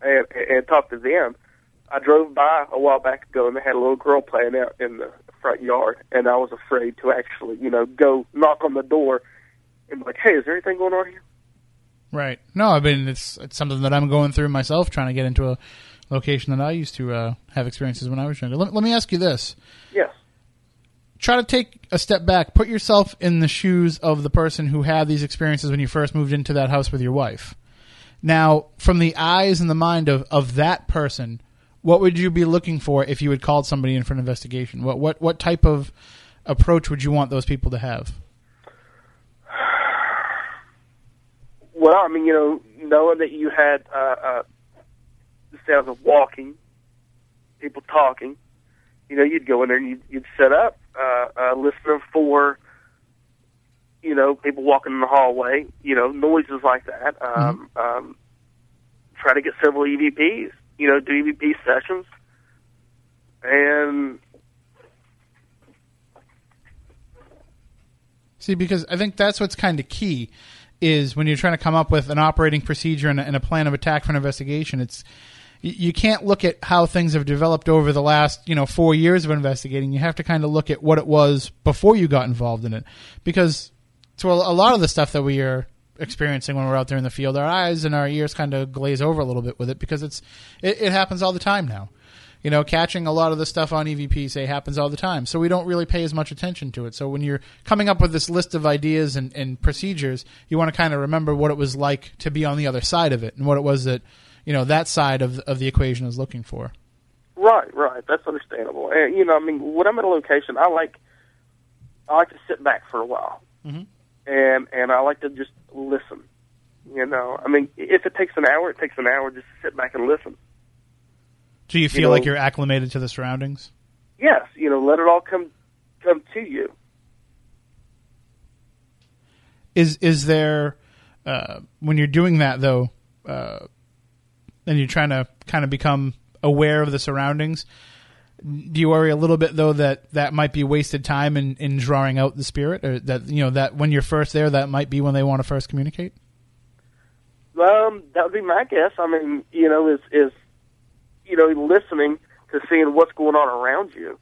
and, and talk to them. I drove by a while back ago and they had a little girl playing out in the front yard, and I was afraid to actually, you know, go knock on the door and be like, "Hey, is there anything going on here?" Right. No, I mean it's it's something that I'm going through myself, trying to get into a location that I used to uh, have experiences when I was younger. Let, let me ask you this: Yes. Try to take a step back, put yourself in the shoes of the person who had these experiences when you first moved into that house with your wife. Now, from the eyes and the mind of, of that person, what would you be looking for if you had called somebody in for an investigation? What what what type of approach would you want those people to have? Well, I mean, you know, knowing that you had uh, uh, the sounds of walking, people talking, you know, you'd go in there and you'd, you'd set up, uh, uh, listening for, you know, people walking in the hallway, you know, noises like that. Um, um, try to get several EVPs, you know, do EVP sessions, and See, because I think that's what's kind of key is when you're trying to come up with an operating procedure and a, and a plan of attack for an investigation. It's you, can't look at how things have developed over the last you know four years of investigating. You have to kind of look at what it was before you got involved in it, because to a, a lot of the stuff that we are experiencing when we're out there in the field, our eyes and our ears kind of glaze over a little bit with it because it's it, it happens all the time now. You know, catching a lot of the stuff on EVP say happens all the time. So we don't really pay as much attention to it. So when you're coming up with this list of ideas and, and procedures, you want to kind of remember what it was like to be on the other side of it and what it was that, you know, that side of, of the equation is looking for. Right, right. That's understandable. And you know, I mean, when I'm at a location, I like I like to sit back for a while, Mhm. and and I like to just listen. You know, I mean, if it takes an hour, it takes an hour just to sit back and listen. Do you feel know- like you're acclimated to the surroundings? Yes, you know, let it all come come to you. Is is there uh, when you're doing that though, uh, and you're trying to kind of become aware of the surroundings? Do you worry a little bit though that that might be wasted time in, in drawing out the spirit, or that you know that when you're first there, that might be when they want to first communicate? Um, that would be my guess. I mean, you know, is is you know, listening to seeing what's going on around you.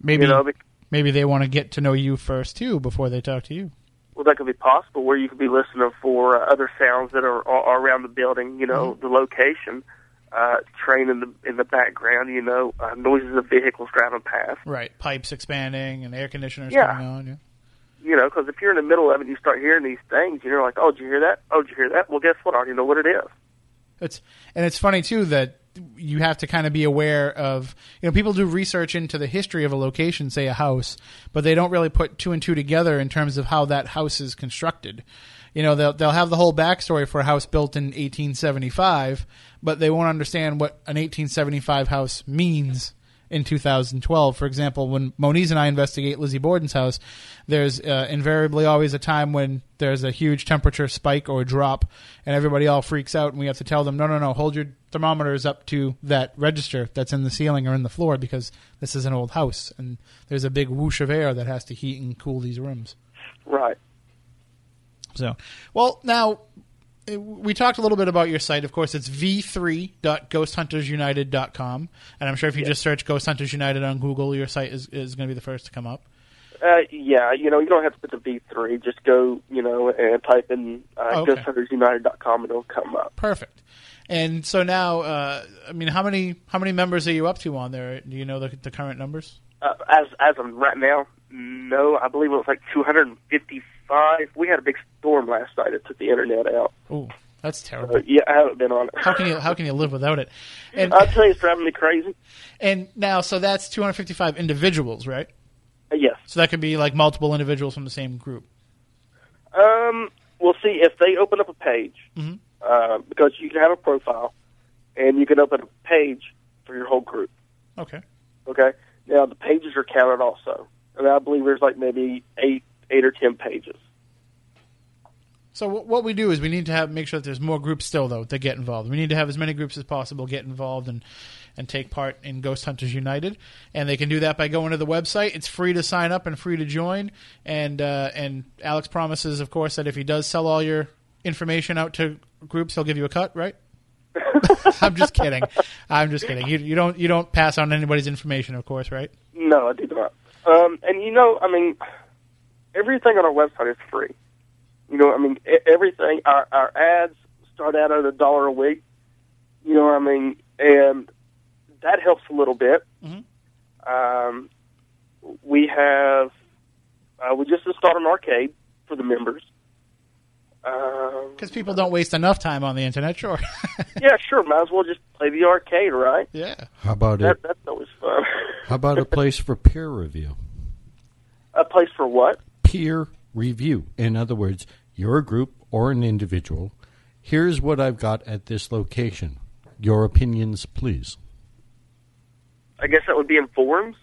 Maybe You know, bec- maybe they want to get to know you first too before they talk to you. well, that could be possible where you could be listening for uh, other sounds that are, are around the building. You know, the location, uh, train in the in the background. You know, uh, noises of vehicles driving past. Right, pipes expanding and air conditioners Yeah. coming on. Yeah. You know, because if you're in the middle of it and you start hearing these things, you're like, "Oh, did you hear that? Oh, did you hear that?" Well, guess what? I already know what it is. It's and it's funny too that you have to kind of be aware of you know people do research into the history of a location, say a house, but they don't really put two and two together in terms of how that house is constructed. You know, they'll they'll have the whole backstory for a house built in 1875, but they won't understand what an 1875 house means in 2012. For example, when Moniz and I investigate Lizzie Borden's house, there's uh, invariably always a time when there's a huge temperature spike or drop, and everybody all freaks out, and we have to tell them, no, no, no, hold your thermometers up to that register that's in the ceiling or in the floor because this is an old house, and there's a big whoosh of air that has to heat and cool these rooms. Right. So, well, now we talked a little bit about your site. Of course, it's v3.ghosthuntersunited.com. And I'm sure if you just search Ghost Hunters United on Google, your site is, is going to be the first to come up. Uh, yeah, you know, you don't have to put the V three. Just go, you know, and type in uh, Oh, okay. GhostHuntersUnited.com and it'll come up. Perfect. And so now, uh, I mean, how many how many members are you up to on there? Do you know the, the current numbers? Uh, as as of right now, no, I believe it was like 255. We had a big storm last night that took the internet out. Oh, that's So, terrible. yeah, I haven't been on it. How can you how can you live without it? And I'll tell you, it's driving me crazy. and now, so that's 255 individuals, right? Uh, yes. So that could be like multiple individuals from the same group. Um, we'll see if they open up a page. Mhm. uh, because you can have a profile and you can open a page for your whole group. Okay. Okay. Now the pages are counted also, and I believe there's like maybe eight, eight or ten pages. So what we do is we need to have make sure that there's more groups still though that get involved. We need to have as many groups as possible get involved and and take part in Ghost Hunters United, and they can do that by going to the website. It's free to sign up and free to join. And uh, and Alex promises, of course, that if he does sell all your information out to groups, he'll give you a cut, right? I'm just kidding. I'm just kidding. You, you don't you don't pass on anybody's information, of course, right? No, I do not. Um, and you know, I mean, everything on our website is free. You know, I mean, everything. Our our ads start out at a dollar a week. You know what I mean, and that helps a little bit. Mhm. Um, we have uh, we just installed an arcade for the members. Um, Because people don't waste enough time on the internet. Sure. yeah, sure. Might as well just play the arcade, right? yeah. How about That it? that's always fun. How about a place for peer review? a place for what? Peer review. In other words, you're a group or an individual. Here's what I've got at this location. Your opinions, please. I guess that would be in forums.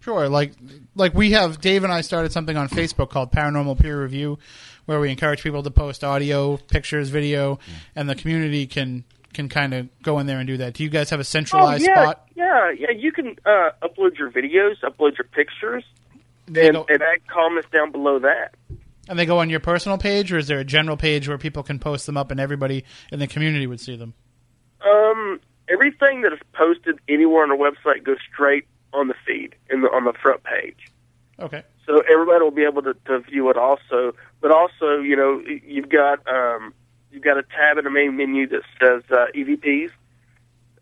Sure, like like we have Dave and I started something on Facebook called Paranormal Peer Review, where we encourage people to post audio, pictures, video, and the community can can kind of go in there and do that. Do you guys have a centralized oh, yeah, spot? Yeah, yeah. You can uh, upload your videos, upload your pictures, They and, go, and add comments down below that. and they go on your personal page, or is there a general page where people can post them up and everybody in the community would see them? Um, everything that is posted anywhere on our website goes straight on the feed in the on the front page. Okay. So everybody will be able to, to view it also. But also, you know, you've got um, you've got a tab in the main menu that says uh, EVPs.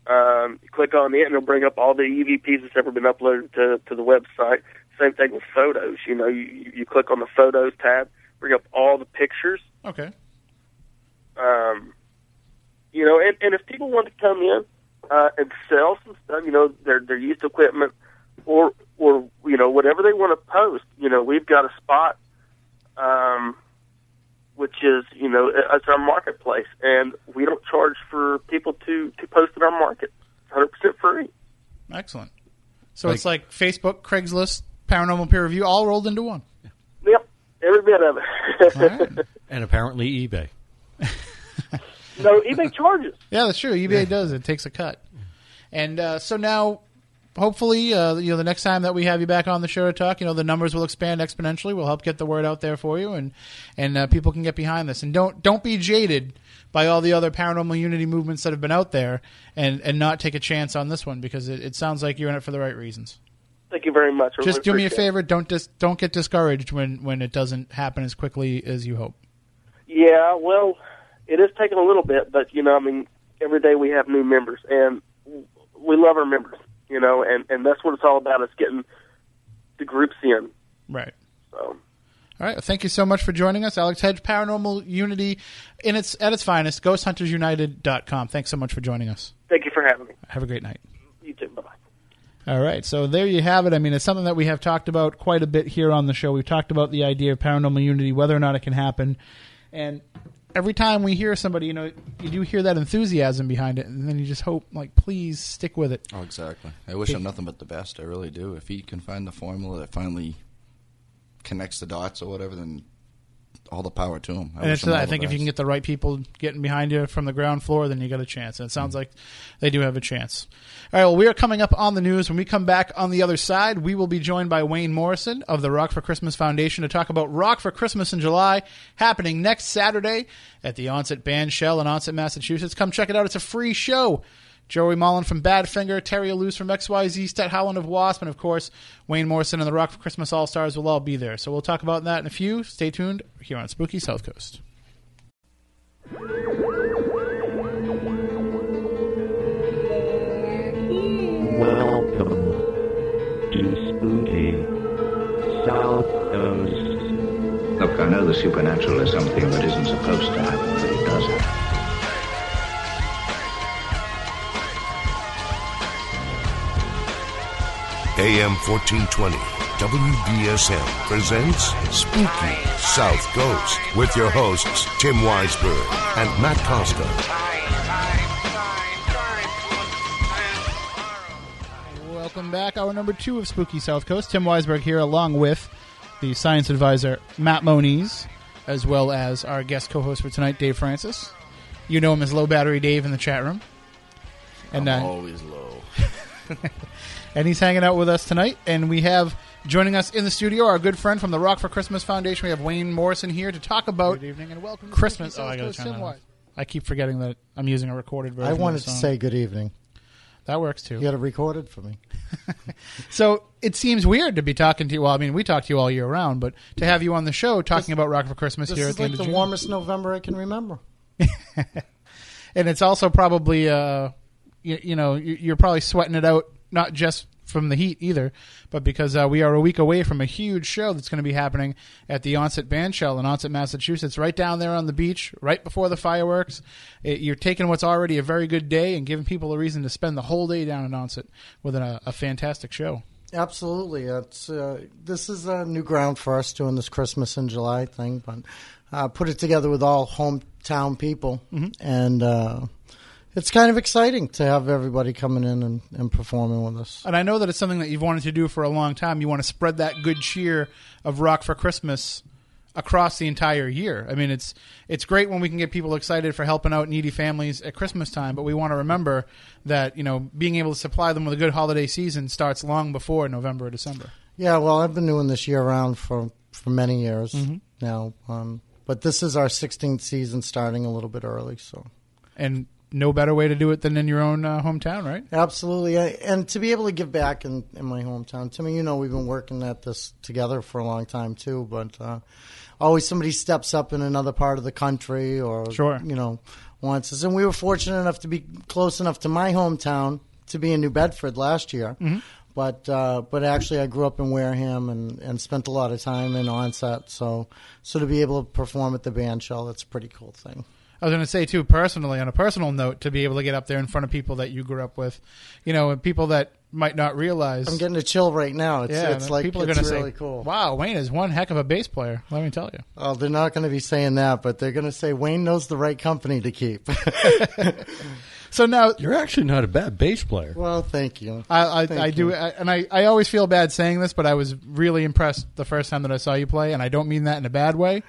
Um, you click on it, and it'll bring up all the EVPs that's ever been uploaded to, to the website. Same thing with photos. You know, you, you click on the photos tab, bring up all the pictures. Okay. Um, you know, and, and if people want to come in uh, and sell some stuff, you know, their their used equipment, or or you know whatever they want to post, you know, we've got a spot, um, which is you know it's our marketplace, and we don't charge for people to to post in our market. Hundred percent free. Excellent. So it's like Facebook, Craigslist, Paranormal Peer Review, all rolled into one. Yep, every bit of it. All right. And apparently eBay. no, eBay charges. Yeah, that's true. eBay does. It takes a cut. And uh, so now, hopefully, uh, you know, the next time that we have you back on the show to talk, you know, the numbers will expand exponentially. We'll help get the word out there for you, and and uh, people can get behind this. And don't don't be jaded by all the other paranormal unity movements that have been out there, and and not take a chance on this one because it, it sounds like you're in it for the right reasons. Thank you very much. I Just really do me a appreciate it. favor. Don't dis- don't get discouraged when when it doesn't happen as quickly as you hope. Yeah, well, it is taking a little bit, but you know, I mean, every day we have new members, and we love our members, you know, and and that's what it's all about is getting the groups in. Right. So, All right. Well, thank you so much for joining us, Alex Hedge, Paranormal Unity in its at its finest, GhostHuntersUnited.com. Thanks so much for joining us. thank you for having me. Have a great night. You too. Bye bye. All right, so there you have it. I mean, it's something that we have talked about quite a bit here on the show. We've talked about the idea of paranormal unity, whether or not it can happen, and every time we hear somebody, you know, you do hear that enthusiasm behind it, and then you just hope, like, please stick with it. Oh, exactly. I wish him nothing but the best. I really do. If he can find the formula that finally connects the dots or whatever, then all the power to him. I, and wish it's, him all I think if you can get the right people getting behind you from the ground floor, then you got a chance. And it sounds mm-hmm. like they do have a chance. All right, well, we are coming up on the news. When we come back on the other side, we will be joined by Wayne Morrison of the Rock for Christmas Foundation to talk about Rock for Christmas in July, happening next Saturday at the Onset Band Shell in Onset, Massachusetts. Come check it out. It's a free show. Joey Molland from Badfinger, Terry Ilous from XYZ, Stet Howland of Wasp, and of course, Wayne Morrison and the Rock for Christmas All Stars will all be there. So we'll talk about that in a few. Stay tuned here on Spooky South Coast. Welcome to Spooky South Coast. Look, I know the supernatural is something that isn't supposed to happen, but it does happen. AM 1420, WBSM presents Spooky South Coast with your hosts Tim Weisberg and Matt Costa. Welcome back. hour number two of Spooky South Coast. Tim Weisberg here, along with the science advisor Matt Moniz, as well as our guest co-host for tonight, Dave Francis. You know him as Low Battery Dave in the chat room, and uh, Always low. and he's hanging out with us tonight. And we have joining us in the studio our good friend from the Rock for Christmas Foundation. We have Wayne Morrison here to talk about Good evening and welcome to Christmas. Oh, I gotta turn that off. I keep forgetting that I'm using a recorded version. I of wanted the to say good evening. that works too. You got it recorded for me. So it seems weird to be talking to you. Well, I mean, we talk to you all year round, but to have you on the show talking about Rock for Christmas here at the like end the of June, warmest November I can remember. and it's also probably, uh, you, you know, you- you're probably sweating it out not just from the heat either, but because uh, we are a week away from a huge show that's going to be happening at the Onset Bandshell in Onset, Massachusetts, right down there on the beach, right before the fireworks. It, you're taking what's already a very good day and giving people a reason to spend the whole day down in Onset with a, a fantastic show. Absolutely, it's uh, this is a new ground for us doing this Christmas in July thing, but uh, put it together with all hometown people, and uh, it's kind of exciting to have everybody coming in and, and performing with us. And I know that it's something that you've wanted to do for a long time. You want to spread that good cheer of rock for Christmas across the entire year. I mean, it's it's great when we can get people excited for helping out needy families at Christmas time, but we want to remember that you know being able to supply them with a good holiday season starts long before November or December. Yeah, well, I've been doing this year round for for many years now, um, but this is our 16th season, starting a little bit early. So And no better way to do it than in your own uh, hometown, right? absolutely, and to be able to give back in, in my hometown, Timmy, you know, we've been working at this together for a long time too, but uh, always somebody steps up in another part of the country, or Sure. you know, wants us. And we were fortunate enough to be close enough to my hometown to be in New Bedford last year. But uh, but actually, I grew up in Wareham and, and spent a lot of time in onset. So so to be able to perform at the band shell, that's a pretty cool thing. I was going to say too, personally, on a personal note, to be able to get up there in front of people that you grew up with, you know, and people that might not realize. I'm getting a chill right now. It's, yeah, it's like people are going to really say, cool. "Wow, Wayne is one heck of a bass player." Let me tell you. Oh, they're not going to be saying that, but they're going to say Wayne knows the right company to keep. So now, You're actually not a bad bass player. well, thank you. I I, Thank I do, you. I, and I, I always feel bad saying this, but I was really impressed the first time that I saw you play, and I don't mean that in a bad way,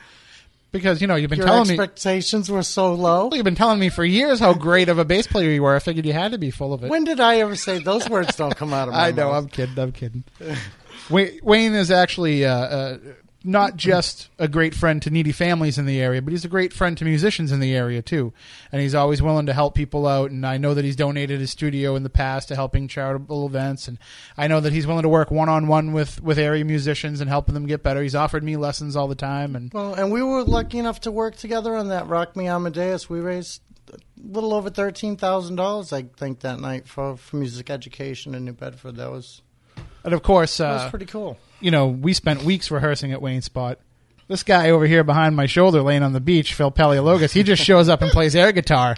because you know you've been Your telling me. expectations were so low. You've been telling me for years how great of a bass player you were. I figured you had to be full of it. When did I ever say those words? Don't come out of my I know. mouth. I'm kidding. I'm kidding. Wayne Wayne is actually uh, uh, not just a great friend to needy families in the area, but he's a great friend to musicians in the area too. And he's always willing to help people out. And I know that he's donated his studio in the past to helping charitable events. And I know that he's willing to work one on one with with area musicians and helping them get better. He's offered me lessons all the time. And Well, and we were lucky enough to work together on that Rock Me Amadeus. We raised a little over thirteen thousand dollars, I think, that night for, for music education in New Bedford. That was and of course, that was uh, pretty cool. You know, we spent weeks rehearsing at Wayne's spot. This guy over here behind my shoulder, laying on the beach, Phil Paleologos, he just shows up and plays air guitar,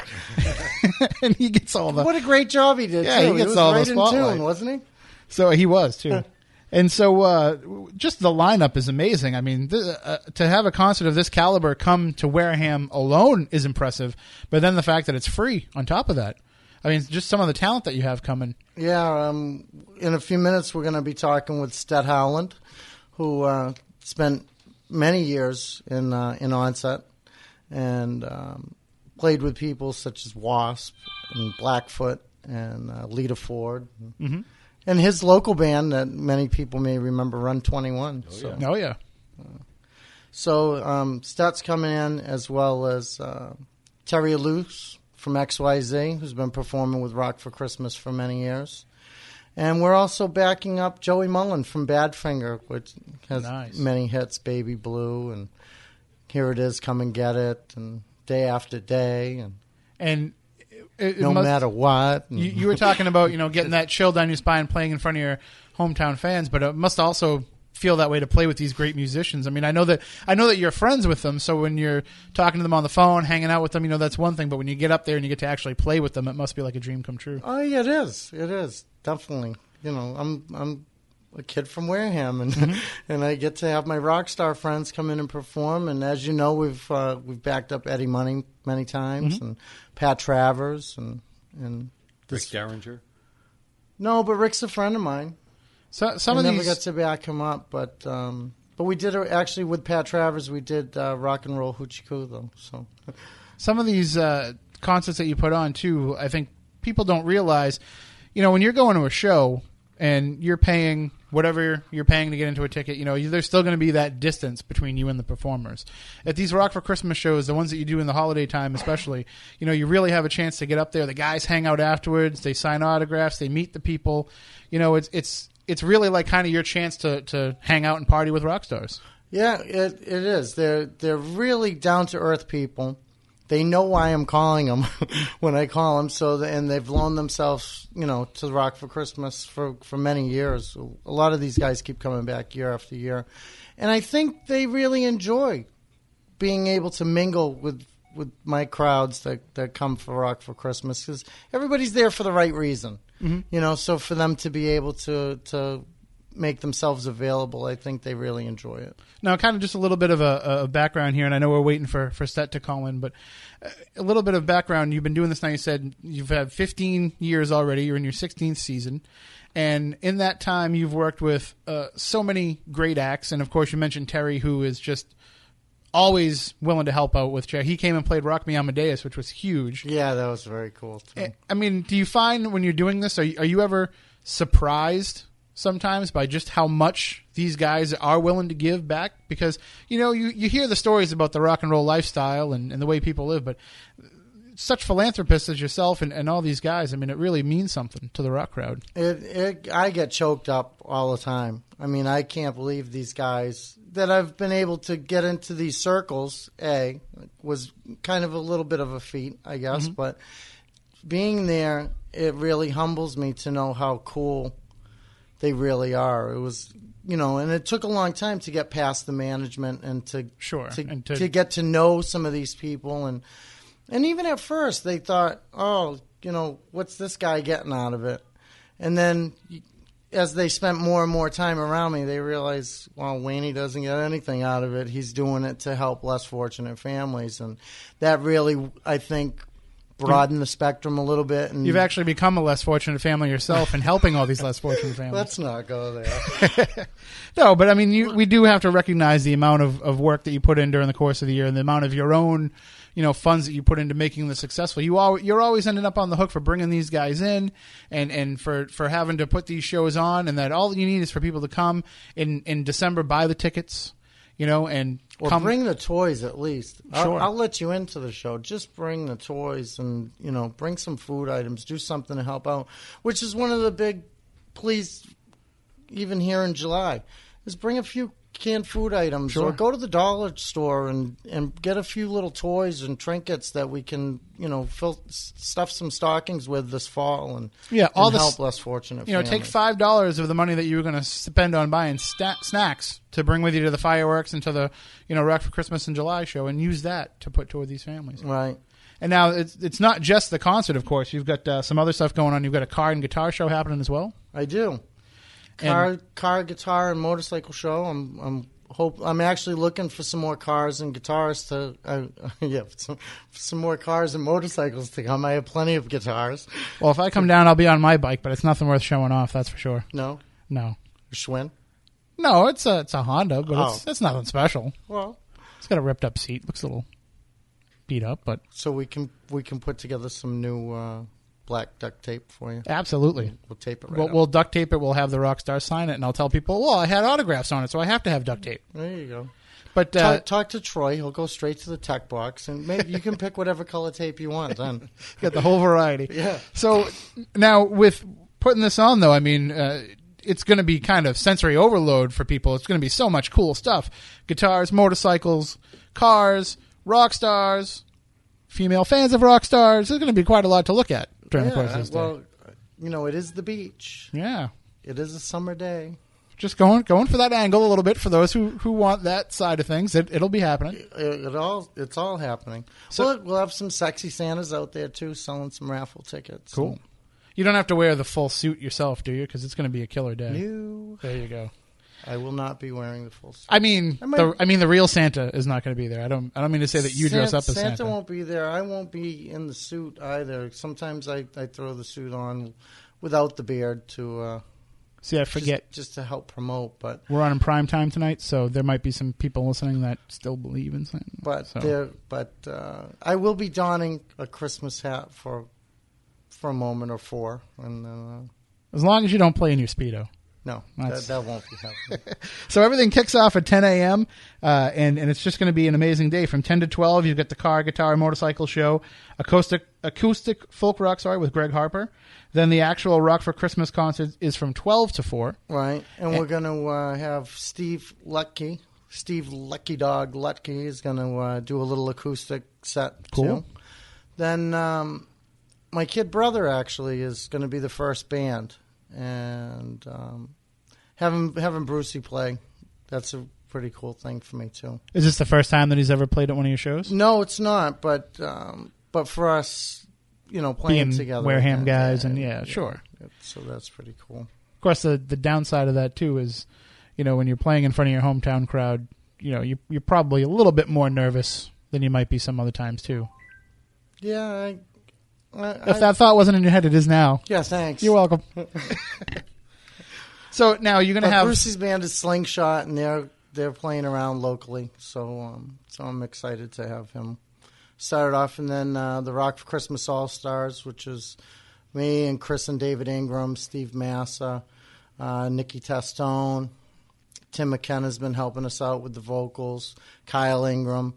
and he gets all the. What a great job he did! Yeah, too. he gets was all the right in tune, wasn't he? So he was too, and so uh, just the lineup is amazing. I mean, th- uh, to have a concert of this caliber come to Wareham alone is impressive, but then the fact that it's free on top of that. I mean, just some of the talent that you have coming. Yeah. Um, in a few minutes, we're going to be talking with Stet Howland, who uh, spent many years in uh, in onset and um, played with people such as Wasp and Blackfoot and uh, Lita Ford. Mm-hmm. And his local band that many people may remember, Run 21. so, Oh yeah, so um, Stet's coming in as well as uh, Terry Ilous from XYZ, who's been performing with Rock for Christmas for many years. And we're also backing up Joey Molland from Badfinger, which has Nice. many hits, Baby Blue, and Here It Is, Come and Get It, and Day After Day, and and it, it No must- Matter What. You, you were talking about you know getting that chill down your spine playing in front of your hometown fans, but it must also feel that way to play with these great musicians. I mean, I know that I know that you're friends with them, so when you're talking to them on the phone, hanging out with them, you know that's one thing. But when you get up there and you get to actually play with them, it must be like a dream come true. Oh, yeah, it is. It is definitely. You know, I'm I'm a kid from Wareham, and Mm-hmm. and I get to have my rock star friends come in and perform. And as you know, we've uh, we've backed up Eddie Money many times, Mm-hmm. and Pat Travers, and and Rick this. Derringer. No, but Rick's a friend of mine. So some I of never these got to back him up, but um, but we did actually with Pat Travers. We did uh, rock and roll hoochie coo though. So some of these uh, concerts that you put on too, I think people don't realize. You know, when you're going to a show and you're paying whatever you're paying to get into a ticket, you know, you, there's still going to be that distance between you and the performers. At these Rock for Christmas shows, the ones that you do in the holiday time, especially, you know, you really have a chance to get up there. The guys hang out afterwards, they sign autographs, they meet the people. You know, it's it's it's really like kind of your chance to to hang out and party with rock stars. yeah, it it is. They're they're really down to earth people. They know why I'm calling them when I call them. So the, and they've loaned themselves, you know, to Rock for Christmas for for many years. A lot of these guys keep coming back year after year, and I think they really enjoy being able to mingle with with my crowds that that come for Rock for Christmas because everybody's there for the right reason, you know. So for them to be able to to make themselves available, I think they really enjoy it. Now, kind of just a little bit of a, a background here, and I know we're waiting for for Stet to call in, but uh, a little bit of background. You've been doing this now. You said you've had 15 years already. You're in your 16th season, and in that time, you've worked with uh, so many great acts. And of course, you mentioned Terry, who is just always willing to help out with Chair. He came and played Rock Me Amadeus, which was huge. Yeah, that was very cool too. Eh, I mean, do you find when you're doing this, are you, are you ever surprised sometimes by just how much these guys are willing to give back? Because you know, you you hear the stories about the rock and roll lifestyle and, and the way people live, but such philanthropists as yourself and, and all these guys, I mean, it really means something to the rock crowd. It, it, I get choked up all the time. I mean, I can't believe these guys that I've been able to get into these circles. A was kind of a little bit of a feat, I guess, mm-hmm. but being there, it really humbles me to know how cool they really are. It was, you know, and it took a long time to get past the management and to Sure, to, and to- to get to know some of these people and and even at first they thought, oh, you know, what's this guy getting out of it? And then as they spent more and more time around me, they realized, well, Wayne doesn't get anything out of it. He's doing it to help less fortunate families, and that really, I think, broadened the spectrum a little bit. And You've actually become a less fortunate family yourself and helping all these less fortunate families. let's not go there. No, but I mean, you, we do have to recognize the amount of, of work that you put in during the course of the year and the amount of your own, you know, funds that you put into making this successful. You all, you're always ending up on the hook for bringing these guys in and, and for, for having to put these shows on and that all you need is for people to come in, in December, buy the tickets, you know, and Or come. bring the toys at least. I'll, Sure. I'll let you into the show. Just bring the toys and you know bring some food items. Do something to help out, which is one of the big pleas. Even here in July, is bring a few canned food items Sure. or go to the dollar store and and get a few little toys and trinkets that we can you know fill stuff some stockings with this fall and Yeah, all and the help less fortunate. you know, take five dollars of the money that you were going to spend on buying sta- snacks to bring with you to the fireworks and to the, you know, Rock for Christmas in July show, and use that to put toward these families. right. And now it's it's not just the concert, of course. You've got uh, some other stuff going on. You've got a car and guitar show happening as well. I do. Car, car, guitar, and motorcycle show. I'm, I'm hope. I'm actually looking for some more cars and guitars to. Uh, yeah, some, some more cars and motorcycles to come. I have plenty of guitars. Well, if I come down, I'll be on my bike, but it's nothing worth showing off. That's for sure. No, No, Schwinn. no, it's a it's a Honda, but it's Oh. it's nothing special. Well, It's got a ripped up seat. Looks a little beat up, but so we can we can put together some new uh, black duct tape for you. absolutely. We'll tape it right. We'll, we'll duct tape it. We'll have the rock star sign it, and I'll tell people, well, I had autographs on it, so I have to have duct tape. there you go. But uh, talk, talk to Troy. He'll go straight to the tech box, and maybe you can pick whatever color tape you want. Then, Got the whole variety. Yeah. So now with putting this on, though, I mean, uh, it's going to be kind of sensory overload for people. It's going to be so much cool stuff: guitars, motorcycles, cars, rock stars, female fans of rock stars. There's going to be quite a lot to look at during the course of yeah, this day. well, you know, it is the beach. yeah. It is a summer day. Just going going for that angle a little bit for those who, who want that side of things. It, it'll be happening. It, it all it's all happening. So- we'll, we'll have some sexy Santas out there too, selling some raffle tickets. Cool. You don't have to wear the full suit yourself, do you? Because it's going to be a killer day. No, There you go. I will not be wearing the full suit. I mean, I might- the, I mean, the real Santa is not going to be there. I don't. I don't mean to say that you dress up as Santa. Santa won't be there. I won't be in the suit either. Sometimes I, I throw the suit on without the beard to uh, See, I just- forget just, to help promote. But we're on in prime time tonight, so there might be some people listening that still believe in Santa. but so. there, but uh, I will be donning a Christmas hat for for a moment or four, and then uh, as long as you don't play in your speedo. No, that, that won't be happening. So everything kicks off at 10 a.m. Uh, and and it's just going to be an amazing day from 10 to 12. You've got the car, guitar, motorcycle show, acoustic acoustic folk rock, sorry, with Greg Harper. Then the actual Rock for Christmas concert is from 12 to 4. Right, and we're going to uh, have Steve Lucky, Steve Lucky Dog Lucky is going to uh, do a little acoustic set Cool. too. Then um, my kid brother actually is going to be the first band, and um, having having Brucey play, that's a pretty cool thing for me too. Is this the first time that he's ever played at one of your shows? No, it's not, but um, but for us, you know, playing Being together, Wareham again, guys and- yeah, sure. So that's pretty cool. Of course, the the downside of that too is, you know, when you're playing in front of your hometown crowd, you know, you, you're probably a little bit more nervous than you might be some other times too. Yeah, I, I, If I- that thought wasn't in your head, it is now. yeah, thanks. You're welcome. so now you're going to But have Brucey's band is Slingshot, and they're they're playing around locally. So um, so I'm excited to have him started off, and then uh, the Rock for Christmas All Stars, which is me and Chris and David Ingram, Steve Massa, uh, Nikki Testone, Tim McKenna's been helping us out with the vocals, Kyle Ingram.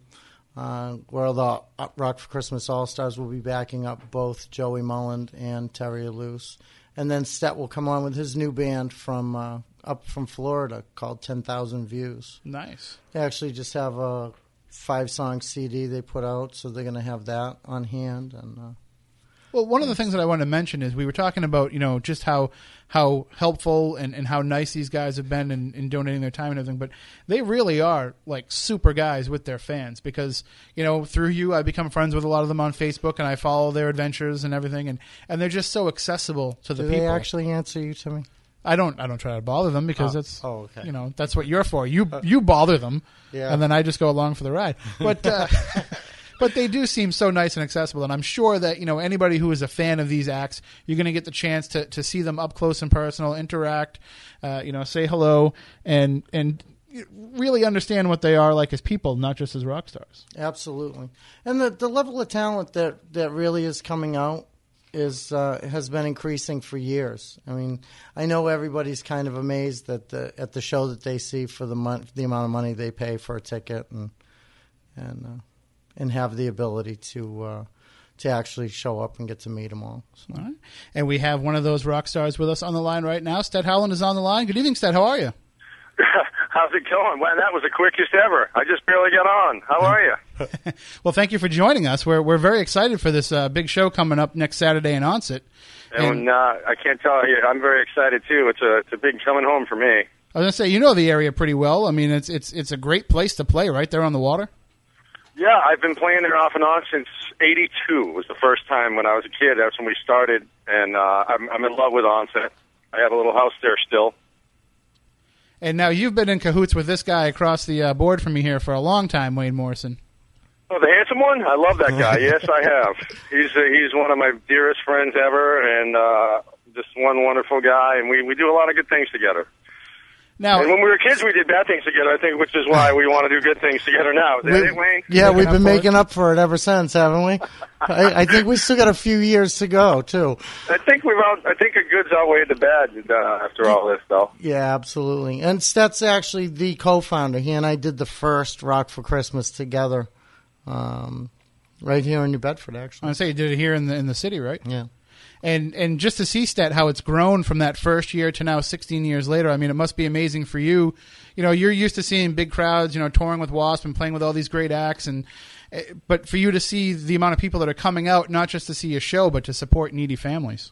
Uh, where the Rock for Christmas All Stars will be backing up both Joey Molland and Terry Ilous. And then Stet will come on with his new band from uh, up from Florida called 10,000 Views. nice. They actually just have a five song CD they put out, so they're going to have that on hand. And uh, Well, one of the things that I wanted to mention is we were talking about, you know, just how how helpful and, and how nice these guys have been in, in donating their time and everything, but they really are like super guys with their fans because, you know, through you I become friends with a lot of them on Facebook and I follow their adventures and everything and, and they're just so accessible to the do people. they actually answer you to me? I don't I don't try to bother them because Oh. that's Oh, okay. you know, that's what you're for. You you bother them Yeah. and then I just go along for the ride. But uh, but they do seem so nice and accessible, and I'm sure that you know anybody who is a fan of these acts, you're going to get the chance to, to see them up close and personal, interact, uh, you know, say hello, and and really understand what they are like as people, not just as rock stars. Absolutely, and the the level of talent that that really is coming out is uh, has been increasing for years. I mean, I know everybody's kind of amazed at the at the show that they see for the mon- the amount of money they pay for a ticket and and uh, and have the ability to uh, to actually show up and get to meet them all. So, All right. And we have one of those rock stars with us on the line right now. Stet Howland is on the line. Good evening, Stet. How are you? How's it going? Well, that was the quickest ever. I just barely got on. How are you? Well, thank you for joining us. We're we're very excited for this uh, big show coming up next Saturday in Onset. And uh, I can't tell you, I'm very excited too. It's a it's a big coming home for me. I was gonna say, you know the area pretty well. I mean, it's it's it's a great place to play, right there on the water. Yeah, I've been playing there off and on since '82. Was the first time when I was a kid. That's when we started, and uh, I'm I'm in love with Onset. I have a little house there still. And now you've been in cahoots with this guy across the uh, board from me here for a long time, Wayne Morrison. Oh, the handsome one! I love that guy. yes, I have. He's uh, he's one of my dearest friends ever, and uh, just one wonderful guy. And we we do a lot of good things together. Now, And when we were kids, we did bad things together. I think, which is why we want to do good things together now. Is that We- it, Wayne? yeah, Making we've up been for it? making up for it ever since, haven't we? I, I think we still got a few years to go too. I think we've out. I think the goods outweighed the bad uh, after all this, though. Yeah, absolutely. And Stet's actually the co-founder. He and I did the first Rock for Christmas together, um, right here in New Bedford, actually. I to say you did it here in the in the city, right? Yeah. And and just to see Stet how it's grown from that first year to now 16 years later. I mean, it must be amazing for you. You know, you're used to seeing big crowds, you know, touring with Wasp and playing with all these great acts, and eh, but for you to see the amount of people that are coming out, not just to see a show, but to support needy families.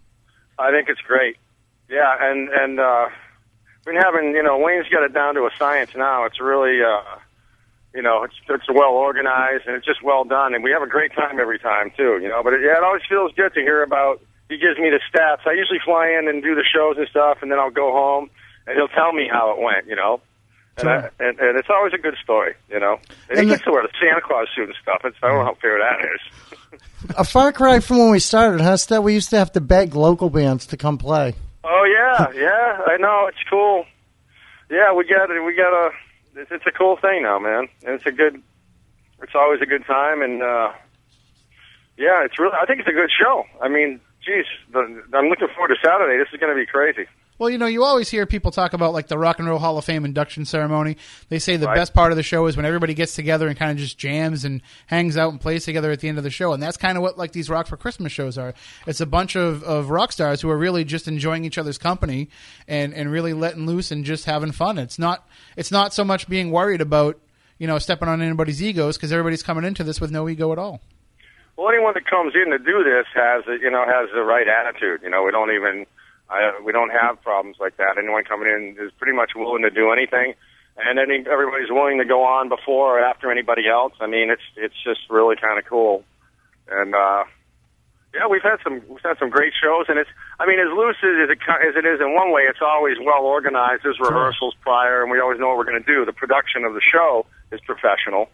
I think it's great. Yeah, and and uh, been having you know Wayne's got it down to a science now. It's really uh, you know it's it's well organized and it's just well done, and we have a great time every time too. You know, but it, yeah, it always feels good to hear about he gives me the stats. I usually fly in and do the shows and stuff, and then I'll go home and he'll tell me how it went. You know. And, I, and, and it's always a good story, you know. And, And he the- gets to wear the Santa Claus suit and stuff. It's, I don't know how fair that is. A far cry from when we started, huh? We used to have to beg local bands to come play. Oh yeah, yeah, I know it's cool. Yeah, we got it. We got a. It's, it's a cool thing now, man. And it's a good. It's always a good time, and uh yeah, it's really. I think it's a good show. I mean, geez, the, I'm looking forward to Saturday. This is going to be crazy. Well, you know, you always hear people talk about like the Rock and Roll Hall of Fame induction ceremony. They say the Right. best part of the show is when everybody gets together and kind of just jams and hangs out and plays together at the end of the show. And that's kind of what like these Rock for Christmas shows are. It's a bunch of, of rock stars who are really just enjoying each other's company and, and really letting loose and just having fun. It's not it's not so much being worried about you know stepping on anybody's egos because everybody's coming into this with no ego at all. Well, anyone that comes in to do this has, you know, has the right attitude. You know, we don't even, I, we don't have problems like that. Anyone coming in is pretty much willing to do anything, and any, everybody's willing to go on before or after anybody else. I mean, it's it's just really kind of cool, and uh, yeah, we've had some we've had some great shows, and it's, I mean, as loose as it as it is in one way, it's always well organized. There's rehearsals prior, and we always know what we're going to do. The production of the show is professional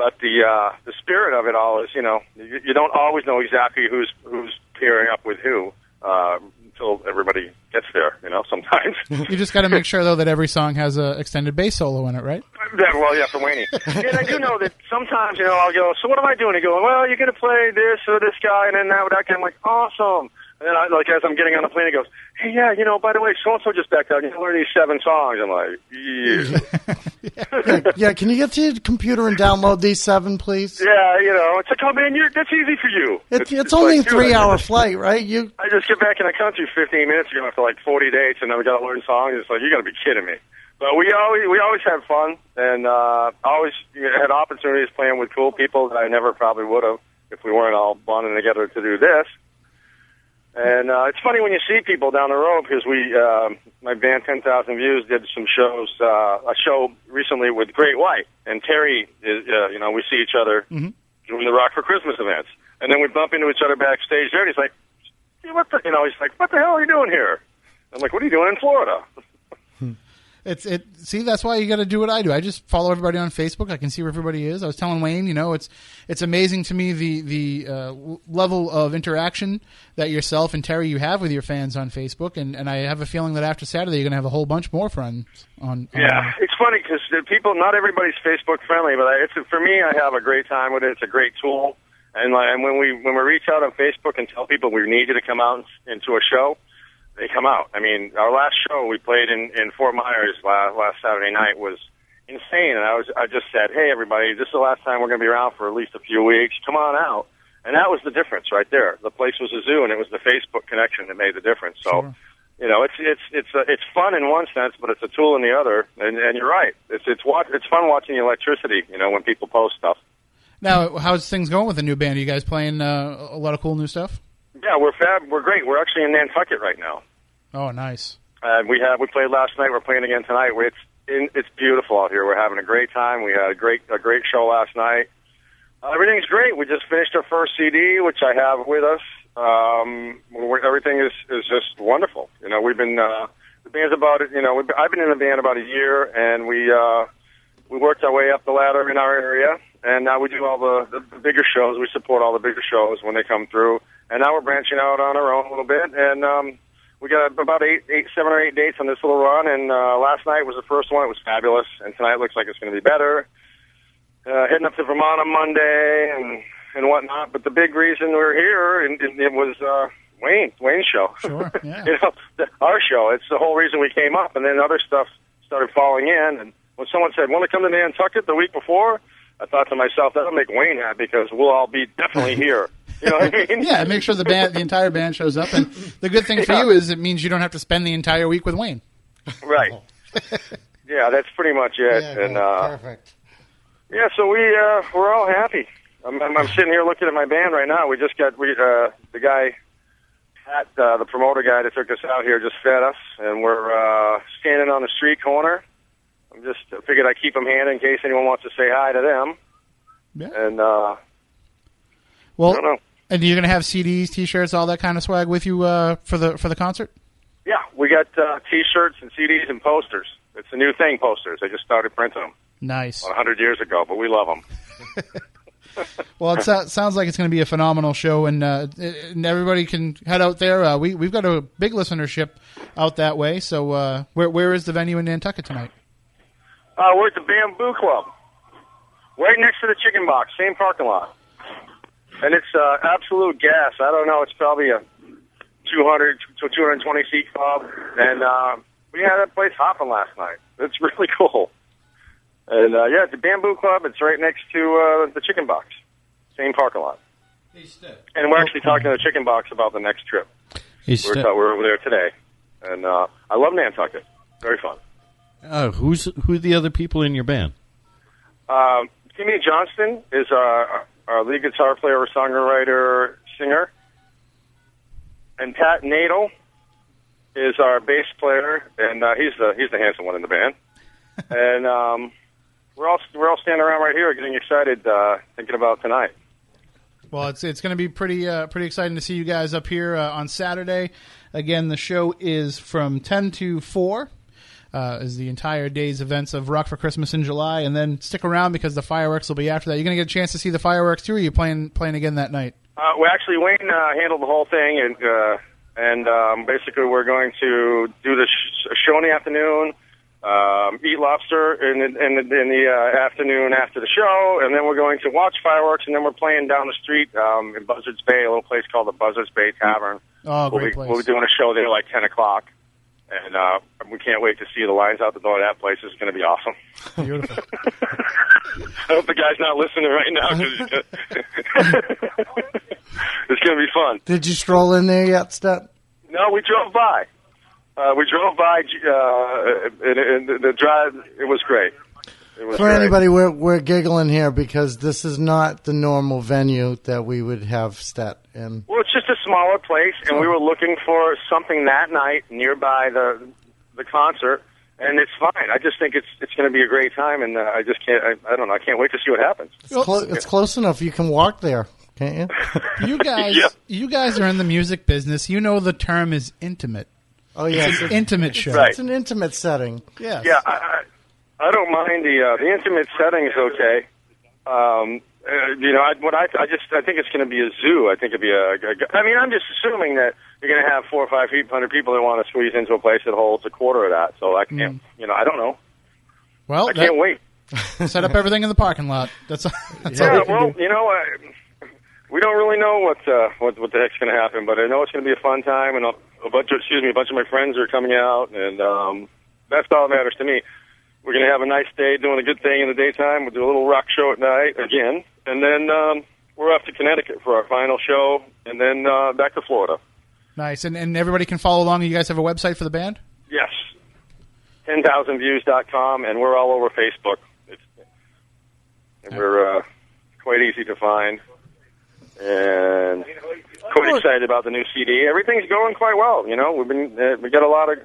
but the uh, the spirit of it all is, you know, you, you don't always know exactly who's who's pairing up with who uh, until everybody gets there. You know, sometimes. You just got to make sure though that every song has a extended bass solo in it, right? Yeah, well, yeah, for Wayne. and I do know that sometimes, you know, I'll go, so what am I doing? He go, well, you're going to play this or this guy, and then that, that guy. I'm like, awesome. And I, like, as I'm getting on the plane, he goes, hey, yeah, you know, by the way, so-and-so just backed out. You can learn these seven songs. I'm like, yeah. yeah, yeah, can you get to your computer and download these seven, please? yeah, you know, it's like, oh, man, you're, that's easy for you. It's, it's, only like, a three-hour flight, right? You I just get back in the country 15 minutes ago after like 40 dates, and then we got to learn songs. It's like you got to be kidding me. But we always we always had fun, and uh, always had opportunities playing with cool people that I never probably would have if we weren't all bonding together to do this. And uh, it's funny when you see people down the road because we, uh, my band Ten Thousand Views did some shows, uh, a show recently with Great White and Terry. Is, uh, you know, we see each other doing the Rock for Christmas events, and then we bump into each other backstage there. And he's like, "Hey, "What the?" You know, he's like, "What the hell are you doing here?" I'm like, "What are you doing in Florida?" It's it. See, that's why you got to do what I do. I just follow everybody on Facebook. I can see where everybody is. I was telling Wayne, you know, it's it's amazing to me the the uh, level of interaction that yourself and Terry you have with your fans on Facebook, and, and I have a feeling that after Saturday you're going to have a whole bunch more friends on. on Yeah, it's funny because people, not everybody's Facebook friendly, but it's for me. I have a great time with it. It's a great tool, and like, and when we when we reach out on Facebook and tell people we need you to come out into a show, they come out. I mean, our last show we played in in Fort Myers last, last Saturday night was insane, and I was I just said, hey everybody, this is the last time we're going to be around for at least a few weeks. Come on out. And that was the difference right there. The place was a zoo, and it was the Facebook connection that made the difference. So, Sure. you know, it's it's it's uh, it's fun in one sense, but it's a tool in the other. And, and you're right. It's it's wa- it's fun watching the electricity. You know, when people post stuff. Now, how's things going with the new band? Are you guys playing uh, a lot of cool new stuff? Yeah, we're fab. We're great. We're actually in Nantucket right now. Oh, nice. Uh, we have we played last night. We're playing again tonight. It's in, it's beautiful out here. We're having a great time. We had a great a great show last night. Uh, everything's great. We just finished our first CD, which I have with us. Um, everything is is just wonderful. You know, we've been uh, the band's about it. You know, been, I've been in the band about a year, and we uh, we worked our way up the ladder in our area, and now we do all the, the bigger shows. We support all the bigger shows when they come through, and now we're branching out on our own a little bit, and um, we got about eight, eight, seven or eight dates on this little run, and uh, last night was the first one. It was fabulous, and tonight looks like it's going to be better. Uh, heading up to Vermont on Monday and and whatnot, but the big reason we're here, and, and it was uh, Wayne, Wayne's show. Sure, yeah. you know, the, our show. It's the whole reason we came up, and then other stuff started falling in. And when someone said, "Want to come to Nantucket the week before?" I thought to myself, "That'll make Wayne happy because we'll all be definitely here." You know what I mean? Yeah, make sure the band, the entire band shows up. And the good thing for Yeah. you is it means you don't have to spend the entire week with Wayne. Right. yeah, that's pretty much it. and uh, perfect. yeah, so we uh, we're all happy. I'm, I'm, I'm sitting here looking at my band right now. We just got we uh, the guy, Pat, uh, the promoter guy that took us out here, just fed us, and we're uh, standing on the street corner. I'm just I figured I keep them handy in case anyone wants to say hi to them. Yeah. And uh, I Well, don't know. And you're going to have CDs, T-shirts, all that kind of swag with you uh, for the for the concert. Yeah, we got uh, T-shirts and CDs and posters. It's a new thing, posters. They just started printing them Nice. 100 years ago, but we love them. Well, it so- sounds like it's going to be a phenomenal show, and, uh, and everybody can head out there. Uh, we we've got a big listenership out that way. So, uh, where where is the venue in Nantucket tonight? Uh, we're at the Bamboo Club, right next to the Chicken Box, same parking lot. And it's uh, absolute gas. I don't know. It's probably a 200 to 220 seat club, and uh, we had that place hopping last night. It's really cool. And uh, yeah, it's the Bamboo Club. It's right next to uh, the Chicken Box, same parking lot. And we're actually talking to the Chicken Box about the next trip. Hey, We're, Ste- we're over there today, and uh, I love Nantucket. Very fun. uh, who's who are the other people in your band? Um, Timmy Johnston is our, our lead guitar player, songwriter, singer. And Pat Nadel is our bass player, and uh, he's the he's the handsome one in the band. and um, we're all we're all standing around right here, getting excited, uh, thinking about tonight. Well, it's it's going to be pretty uh, pretty exciting to see you guys up here uh, on Saturday. Again, the show is from ten to four. Uh, is the entire day's events of Rock for Christmas in July, and then stick around because the fireworks will be after that. You're going to get a chance to see the fireworks too. Or are you playing playing again that night? Uh, well, actually, Wayne uh, handled the whole thing, and uh, and um, basically we're going to do the sh- show in the afternoon, um, eat lobster in the, in the, in the uh, afternoon after the show, and then we're going to watch fireworks, and then we're playing down the street um, in Buzzards Bay, a little place called the Buzzards Bay Tavern. Oh, we'll great be, place. We'll be doing a show there like ten o'clock. And uh, we can't wait to see the lines out the door of that place. It's going to be awesome. Beautiful. I hope the guy's not listening right now. 'cause it's going to be fun. Did you stroll in there yet, Stet? No, we drove by. Uh, we drove by, uh, and, and the, the drive. It was great. It was For great. anybody, we're we're giggling here because this is not the normal venue that we would have Stet in. Well, it's just a smaller place, and we were looking for something that night nearby the the concert, and it's fine. I just think it's it's going to be a great time, and uh, I just can't. I, I don't know. I can't wait to see what happens. It's, clo- it's close enough. You can walk there, can't you? You guys, Yeah. you guys are in the music business. You know the term is intimate. Oh yes, It's an intimate show. Right. It's an intimate setting. Yes. Yeah, I, I I don't mind the uh, the intimate setting is okay. Um, uh, you know, I, what I I just I think it's going to be a zoo. I think it'd be a, a. I mean, I'm just assuming that you're going to have four or five hundred people that want to squeeze into a place that holds a quarter of that. So I can't. You know, I don't know. Well, I can't wait. set up everything in the parking lot. That's, that's all Yeah, we well, do. you know, uh, we don't really know what uh, what what the heck's going to happen, but I know it's going to be a fun time, and a, a bunch of excuse me, a bunch of my friends are coming out, and um, that's all that matters to me. We're going to have a nice day, doing a good thing in the daytime. We'll do a little rock show at night again, and then um, we're off to Connecticut for our final show, and then uh, back to Florida. Nice, and and everybody can follow along. You guys have a website for the band. Yes, ten thousandviews.com, and we're all over Facebook. It's, and we're uh, quite easy to find, and quite excited about the new CD. Everything's going quite well. You know, we've been uh, we got a lot of.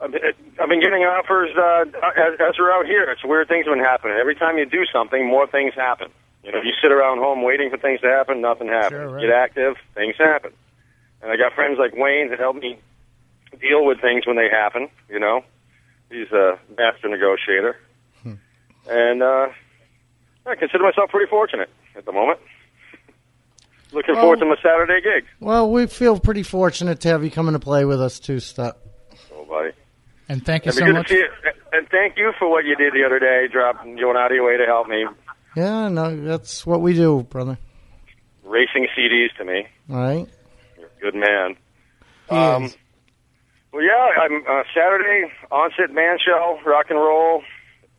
I've been, I've been getting offers uh, as, as we're out here. It's weird things have been happening. Every time you do something, more things happen. You know, you sit around home waiting for things to happen, nothing happens. Sure, right. Get active, things happen. And I got friends like Wayne that help me deal with things when they happen. You know, he's a master negotiator, and uh, I consider myself pretty fortunate at the moment. Looking Well- forward to my Saturday gig. Well, we feel pretty fortunate to have you come in to play with us too, Stet. Oh, buddy. And thank you It'd so much. you. And thank you for what you did the other day, dropping going out of your way to help me. Yeah, no, that's what we do, brother. Racing CDs to me. All right. You're a good man. He Um, is. Well, yeah, I'm uh, Saturday onset man show, rock and roll.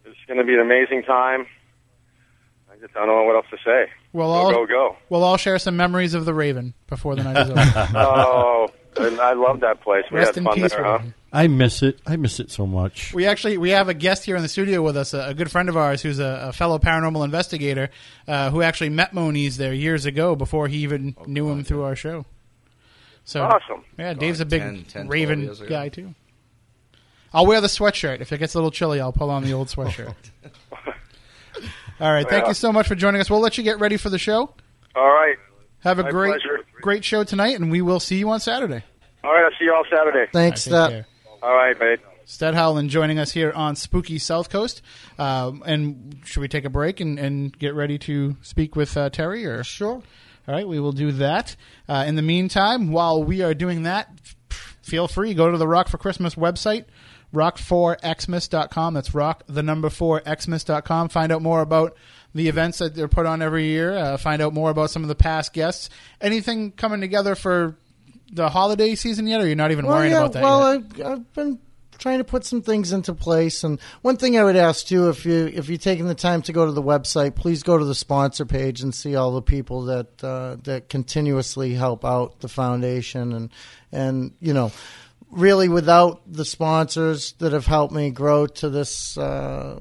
It's going to be an amazing time. I just don't know what else to say. We'll Go all go go! we'll all share some memories of the Raven before the night is over. oh, and I love that place. We Rest had in fun peace, there, huh? Raven. I miss it. I miss it so much. We actually we have a guest here in the studio with us, a, a good friend of ours who's a, a fellow paranormal investigator uh, who actually met Moniz there years ago before he even knew him through our show. So Awesome. Yeah, Dave's a big 10, 10, 12 Raven years ago. guy too. I'll wear the sweatshirt if it gets a little chilly. I'll pull on the old sweatshirt. All right, thank Yeah. you so much for joining us. We'll let you get ready for the show. All right. Have a My great, pleasure. great show tonight, and we will see you on Saturday. All right, I'll see you all Saturday. Thanks, Take care. Stet. All right, mate. Stet Howland joining us here on Spooky South Coast. Um, and should we take a break and, and get ready to speak with uh, Terry? Or Sure. all right, we will do that. Uh, in the meantime, while we are doing that, feel free go to the Rock for Christmas website, rock4xmas.com. That's rock the number four xmas.com. Find out more about the events that they're put on every year. Uh, find out more about some of the past guests. Anything coming together for the holiday season yet, or you're not even Well, worrying yeah, about that well, yet? I've, I've been trying to put some things into place, and one thing I would ask too, if you if you're taking the time to go to the website, please go to the sponsor page and see all the people that uh, that continuously help out the foundation, and and you know. Really, without the sponsors that have helped me grow to this uh,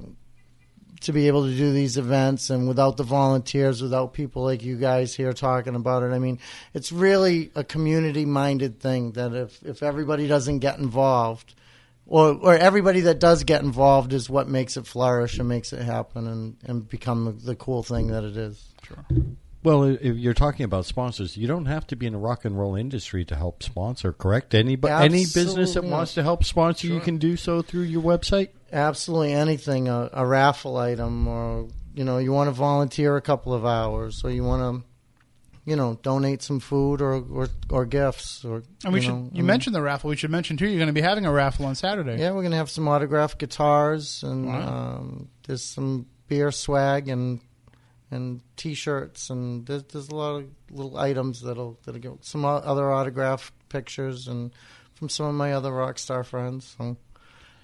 to be able to do these events and without the volunteers, without people like you guys here talking about it. I mean, it's really a community minded thing that if, if everybody doesn't get involved, or, or everybody that does get involved is what makes it flourish and makes it happen and, and become the, the cool thing that it is. Sure. Well, if you're talking about sponsors, you don't have to be in the rock and roll industry to help sponsor, correct? Any any business that wants to help sponsor, you can do so through your website. Absolutely anything, a, a raffle item, or you know, you want to volunteer a couple of hours, or you want to, you know, donate some food or or, or gifts, or And we you should. know, you I mean- mentioned the raffle. We should mention too. You're going to be having a raffle on Saturday. Yeah, we're gonna have some autographed guitars and Wow. um, there's some beer swag and and T-shirts and there's, there's a lot of little items that'll that'll go some other autographed pictures and from some of my other rock star friends. So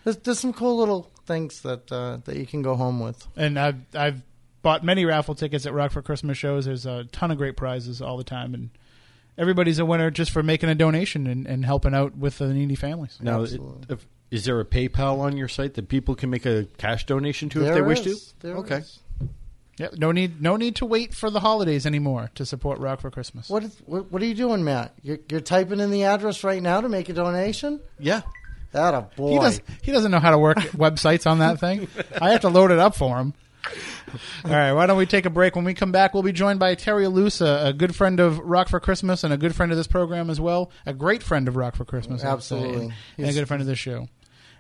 there's, there's some cool little things that uh, that you can go home with. And I've I've bought many raffle tickets at Rock for Christmas shows. There's a ton of great prizes all the time, and everybody's a winner just for making a donation and, and helping out with the needy families. Now, it, Absolutely. if, is there a PayPal on your site that people can make a cash donation to if There they wish is. to? There okay. is. Yeah, no need no need to wait for the holidays anymore to support Rock for Christmas. What, is, what what are you doing, Matt? You're, you're typing in the address right now to make a donation. Yeah. That a boy. He does. He doesn't know how to work websites on that thing. I have to load it up for him. All right. Why don't we take a break? When we come back, we'll be joined by Terry Ilous, a, a good friend of Rock for Christmas and a good friend of this program as well. A great friend of Rock for Christmas, I say, Absolutely. and, and a good friend of this show.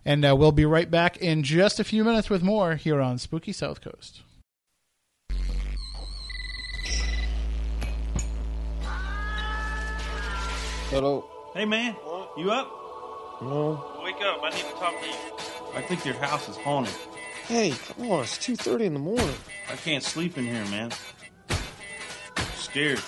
And uh, we'll be right back in just a few minutes with more here on Spooky South Coast. Hello. Hey man, you up? No. Wake up! I need to talk to you. I think your house is haunted. Hey, come on, it's 2.30 in the morning. I can't sleep in here, man. scared.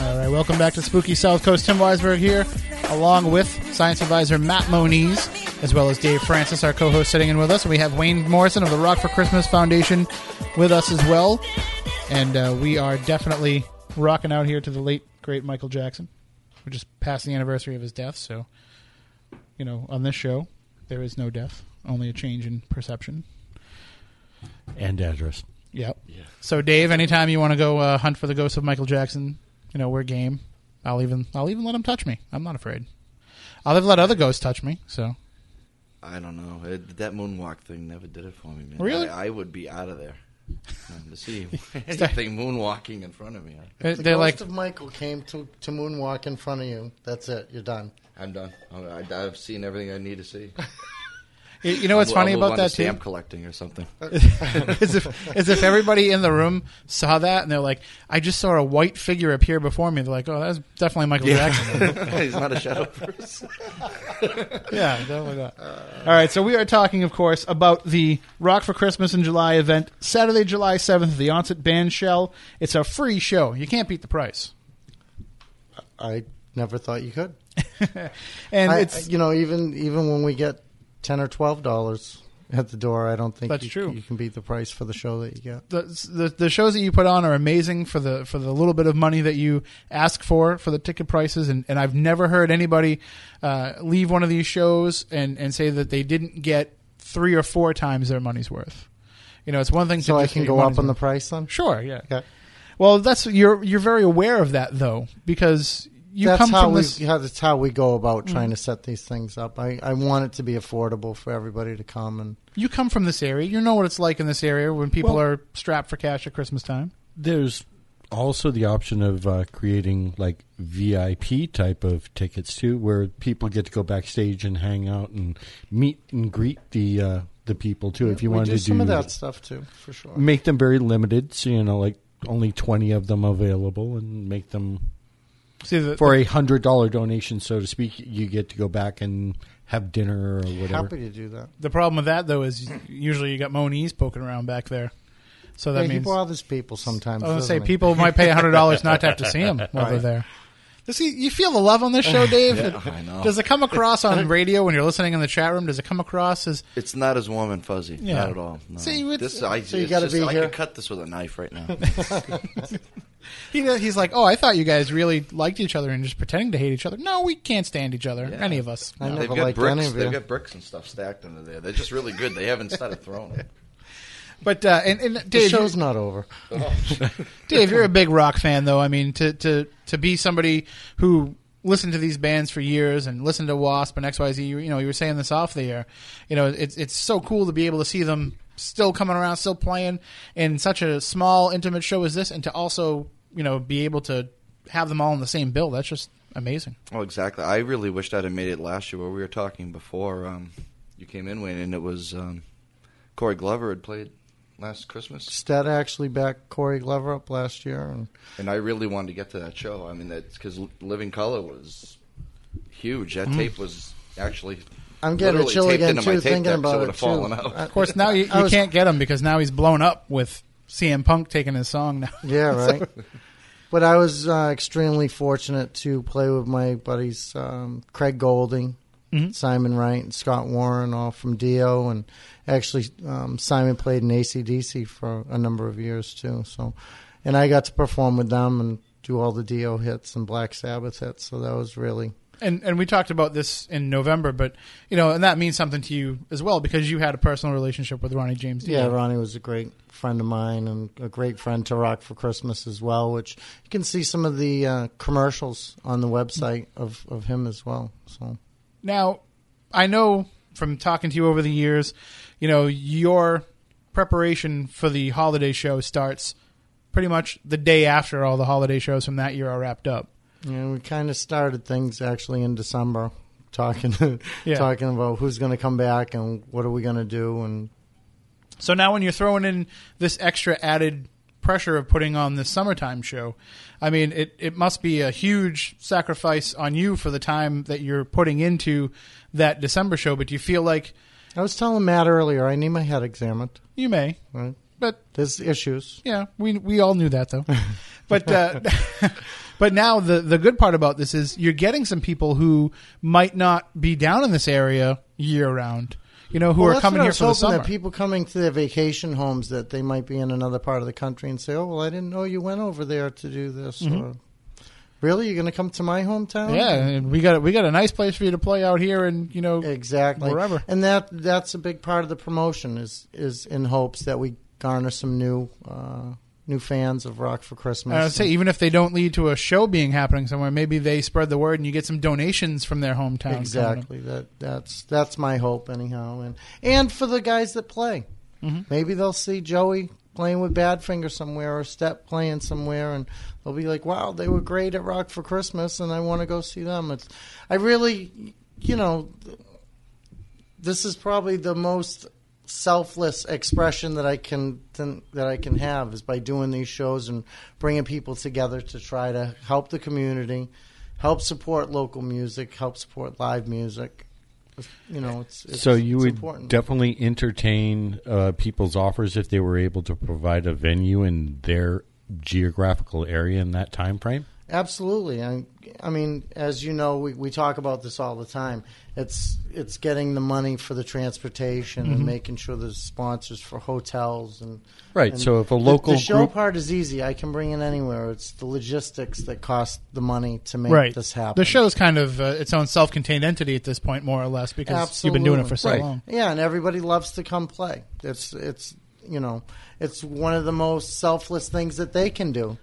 All right, welcome back to Spooky South Coast. Tim Weisberg here, along with science advisor Matt Moniz, as well as Dave Francis, our co-host, sitting in with us. And we have Wayne Morrison of the Rock for Christmas Foundation with us as well. And uh, we are definitely rocking out here to the late great Michael Jackson. We're just past the anniversary of his death, so you know, on this show, there is no death, only a change in perception. And address. Yep. So, Dave, anytime you want to go uh, hunt for the ghost of Michael Jackson, you know we're game. I'll even I'll even let him touch me. I'm not afraid. I'll even let other ghosts touch me. So I don't know. It, that moonwalk thing never did it for me, man. Really? I, I would be out of there. Um, to see anything moonwalking in front of me, I, Uh, The they're ghost like, of Michael came to, to moonwalk in front of you. That's it. You're done. I'm done. I, I've seen everything I need to see. you you know what's I'll- funny I'll about on to that too? Stamp collecting or something. as if as if everybody in the room saw that and they're like, I just saw a white figure appear before me. They're like, oh, that's definitely Michael Jackson. He's not a shadow person. yeah, definitely not. All right, so we are talking, of course, about the Rock for Christmas in July event, Saturday, July 7th, the Onset Band Shell. It's a free show. You can't beat the price. I never thought you could. And I, it's you know, even even when we get ten or twelve dollars at the door, I don't think That's you, true. you can beat the price for the show that you get. the, the the shows that you put on are amazing for the for the little bit of money that you ask for for the ticket prices and, and I've never heard anybody uh, leave one of these shows and, and say that they didn't get three or four times their money's worth. You know, it's one thing So to I can go up on the price then. Sure, yeah. Okay. Well, that's you're you're very aware of that though because you that's come how from we this. yeah, that's how we go about Mm. trying to set these things up. I, I want it to be affordable for everybody to come and You come from this area. You know what it's like in this area when people Well- are strapped for cash at Christmas time. There's also the option of uh, creating like VIP type of tickets too, where people get to go backstage and hang out and meet and greet the uh, the people too. if you we wanted do to some do of that stuff too, for sure. make them very limited, so you know, like only twenty of them available, and make them See, the, for a hundred dollar donation, so to speak. You get to go back and have dinner or whatever. Happy to do that. the problem with that though is usually you got Moniz poking around back there, so that yeah, means he bothers people sometimes. I was gonna say he? people might pay hundred dollars not to have to see him while they're there. Does he, you feel the love on this show, Dave? Yeah, I know. Does it come across on radio when you're listening in the chat room? Does it come across as It's not as warm and fuzzy. Yeah. Not at all. No. See, this, I, So you gotta just- be I here. could cut this with a knife right now. he, he's like, oh, I thought you guys really liked each other and just pretending to hate each other. No, we can't stand each other, any of us. I No. never They've got liked bricks. any of They've you. got bricks and stuff stacked under there. They're just really good. They haven't started throwing them. But uh, and, and The Dave, show's not over. Dave, you're a big rock fan, though. I mean, to to to be somebody who listened to these bands for years and listened to Wasp and XYZ, you, you know, you were saying this off the air. You know, it's it's so cool to be able to see them still coming around, still playing in such a small, intimate show as this, and to also, you know, be able to have them all in the same bill. That's just amazing. Oh, exactly. I really wished I'd have made it last year where we were talking before um, you came in, Wayne, and it was um, Corey Glover had played last Christmas. Stet actually backed Corey Glover up last year, and And I really wanted to get to that show. I mean, that's because Living Colour was huge. That tape was actually. I'm getting a chill again into my too, thinking deck, about it it fallen too. out. Of course, now you, you was- can't get him because now he's blown up with CM Punk taking his song now. Yeah, right. but I was uh, extremely fortunate to play with my buddies um, Craig Goldy, Mhm. Simon Wright, and Scott Warren, all from Dio, and actually um, Simon played in ACDC for a number of years too. So, and I got to perform with them and do all the Dio hits and Black Sabbath hits. So that was really And and we talked about this in November, but you know, and that means something to you as well because you had a personal relationship with Ronnie James Dio. Yeah, Ronnie was a great friend of mine and a great friend to Rock for Christmas as well, which you can see some of the uh, commercials on the website of, of him as well. So Now, I know from talking to you over the years, you know, your preparation for the holiday show starts pretty much the day after all the holiday shows from that year are wrapped up. Yeah, we kind of started things actually in December, talking Yeah. talking about who's going to come back and what are we going to do and So now when you're throwing in this extra added pressure of putting on this summertime show, I mean, it, it must be a huge sacrifice on you for the time that you're putting into that December show, but do you feel like I was telling Matt earlier I need my head examined. you may, Right? but There's issues. Yeah, we we all knew that though. but uh, but now the the good part about this is you're getting some people who might not be down in this area year round. You know, who Well, are coming here for the summer. That people coming to their vacation homes that they might be in another part of the country and say, "Oh, well, I didn't know you went over there to do this." Or, really, you're going to come to my hometown? Mm-hmm. yeah, and we got we got a nice place for you to play out here, and you know, exactly. Wherever. And that that's a big part of the promotion is is in hopes that we garner some new uh, new fans of Rock for Christmas. I would say even if they don't lead to a show being happening somewhere, maybe they spread the word and you get some donations from their hometown. Exactly. That that's that's my hope anyhow, and and for the guys that play, Mm-hmm. maybe they'll see Joey playing with Badfinger somewhere or Stet playing somewhere, and they'll be like, "Wow, they were great at Rock for Christmas, and I want to go see them." It's I really, you know, this is probably the most selfless expression that I can that I can have is by doing these shows and bringing people together to try to help the community, help support local music, help support live music. You know, it's, it's so you it's would important. definitely entertain uh, people's offers if they were able to provide a venue in their geographical area in that time frame. Absolutely. I, I mean, as you know, we, we talk about this all the time. It's it's getting the money for the transportation Mhm. and making sure there's sponsors for hotels and Right, and so if a local the, show group- part is easy. I can bring it anywhere. It's the logistics that cost the money to make right. this happen. The show's kind of uh, its own self-contained entity at this point, more or less, because you've been doing it for so long. Yeah, and everybody loves to come play. It's it's you know it's one of the most selfless things that they can do.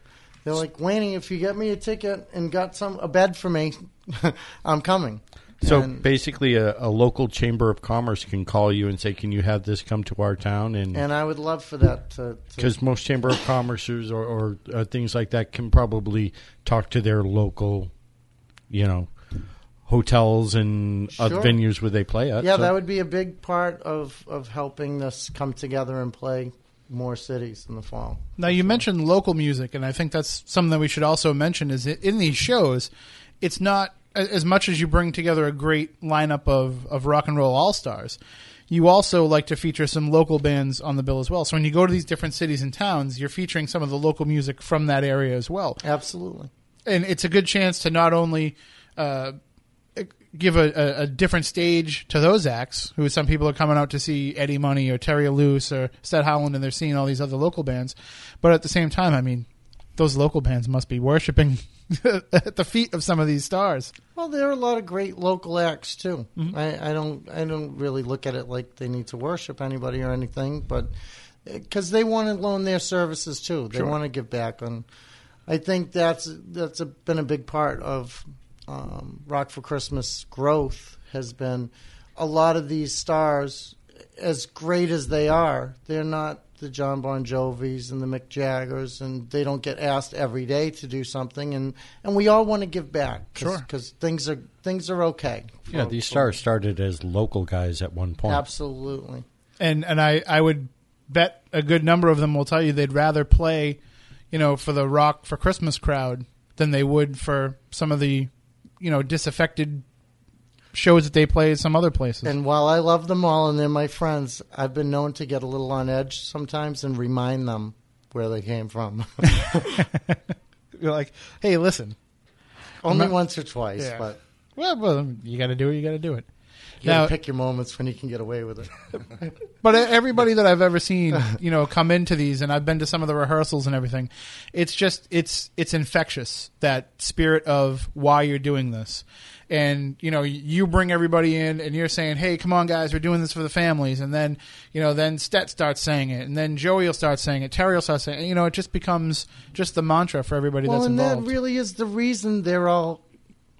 They're like, Wayne, if you get me a ticket and got some a bed for me, I'm coming. So And- basically, a, a local chamber of commerce can call you and say, "Can you have this come to our town?" And and I would love for that to. because most chamber of commerces or, or uh, things like that can probably talk to their local, you know, hotels and other Sure. venues where they play at. yeah, So- that would be a big part of of helping us come together and play more cities in the fall. Now you mentioned local music, and I think that's something that we should also mention. Is in these shows, it's not as much as you bring together a great lineup of of rock and roll all stars. You also like to feature some local bands on the bill as well. So when you go to these different cities and towns, you're featuring some of the local music from that area as well. Absolutely. and it's a good chance to not only uh, give a, a, a different stage to those acts, who some people are coming out to see Eddie Money or Terry Ilous or Stet Howland, and they're seeing all these other local bands. But at the same time, I mean, those local bands must be worshiping at the feet of some of these stars. Well, there are a lot of great local acts too. Mm-hmm. I, I don't I don't really look at it like they need to worship anybody or anything, but uh, because they want to loan their services too, they Sure. want to give back. And I think that's that's a, been a big part of um, Rock for Christmas growth has been a lot of these stars, as great as they are, they're not the John Bon Jovis and the Mick Jaggers, and they don't get asked every day to do something, and, and we all want to give back, cause, Sure. because things are things are okay. yeah, for- these for- stars started as local guys at one point. absolutely. and and I, I would bet a good number of them will tell you they'd rather play, you know, for the rock for Christmas crowd than they would for some of the, you know, disaffected shows that they play some other places. And while I love them all and they're my friends, I've been known to get a little on edge sometimes and remind them where they came from. You're like, hey, listen, Only Remem- once or twice, Yeah. but well, well you got to do it. You got to do it. You Now- pick your moments when you can get away with it. But everybody that I've ever seen, you know, come into these, and I've been to some of the rehearsals and everything. It's just it's it's infectious that spirit of why you're doing this, and you know, you bring everybody in, and you're saying, "Hey, come on, guys, we're doing this for the families," and then you know, then Stet starts saying it, and then Joey will start saying it, Terry will start saying, it. you know, it just becomes just the mantra for everybody well, that's and that really is the reason they're all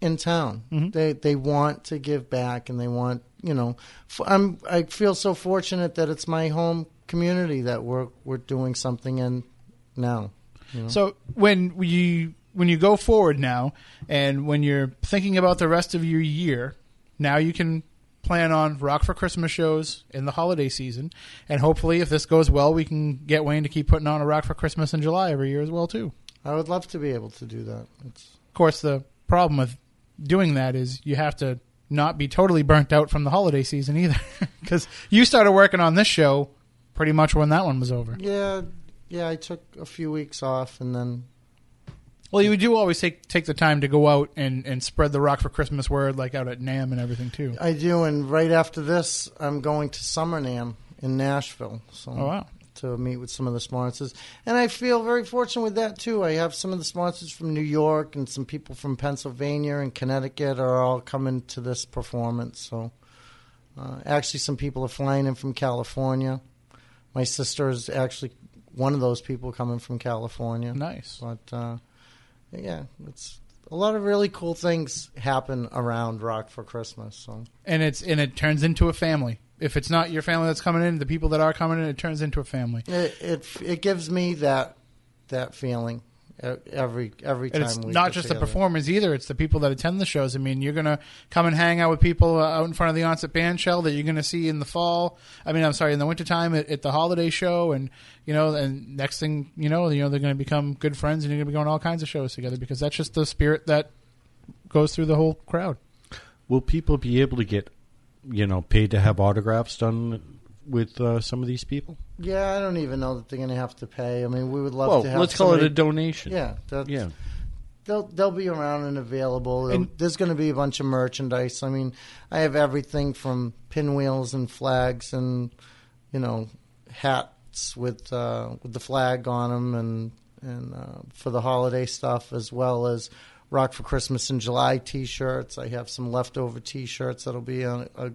in town. Mm-hmm. They they want to give back, and they want you know. F- I'm I feel so fortunate that it's my home community that we're we're doing something in now. You know? So when you when you go forward now, and when you're thinking about the rest of your year, now you can plan on rock for Christmas shows in the holiday season, and hopefully, if this goes well, we can get Wayne to keep putting on a rock for Christmas in July every year as well too. I would love to be able to do that. It's, Of course, the problem with doing that is you have to not be totally burnt out from the holiday season either, because you started working on this show pretty much when that one was over. yeah, yeah. I took a few weeks off, and then Well, you do always take take the time to go out and, and spread the rock for Christmas word, like out at NAMM and everything too. I do. And right after this, I'm going to Summer NAMM in Nashville. So Oh wow! To meet with some of the sponsors. And I feel very fortunate with that too. I have some of the sponsors from New York and some people from Pennsylvania and Connecticut are all coming to this performance. So uh, actually, some people are flying in from California. My sister is actually one of those people coming from California. Nice. But uh, yeah, it's a lot of really cool things happen around Rock for Christmas. So And it's and it turns into a family. If it's not your family that's coming in, the people that are coming in, it turns into a family. it it, it gives me that that feeling every every time. And it's we not get just together. the performers either; it's the people that attend the shows. I mean, you're gonna come and hang out with people uh, out in front of the onset band shell that you're gonna see in the fall. I mean, I'm sorry, in the wintertime at, at the holiday show, and you know, and next thing you know, you know, they're gonna become good friends, and you're gonna be going to all kinds of shows together because that's just the spirit that goes through the whole crowd. Will people be able to get, you know, paid to have autographs done with uh, some of these people? Yeah, I don't even know that they're going to have to pay. I mean, we would love well, to have. let's call it a donation. Yeah, yeah. They'll they'll be around and available. And- There's going to be a bunch of merchandise. I mean, I have everything from pinwheels and flags and you know hats with uh, with the flag on them and and uh, for the holiday stuff as well as Rock for Christmas in July T-shirts. I have some leftover T-shirts that'll be a, a,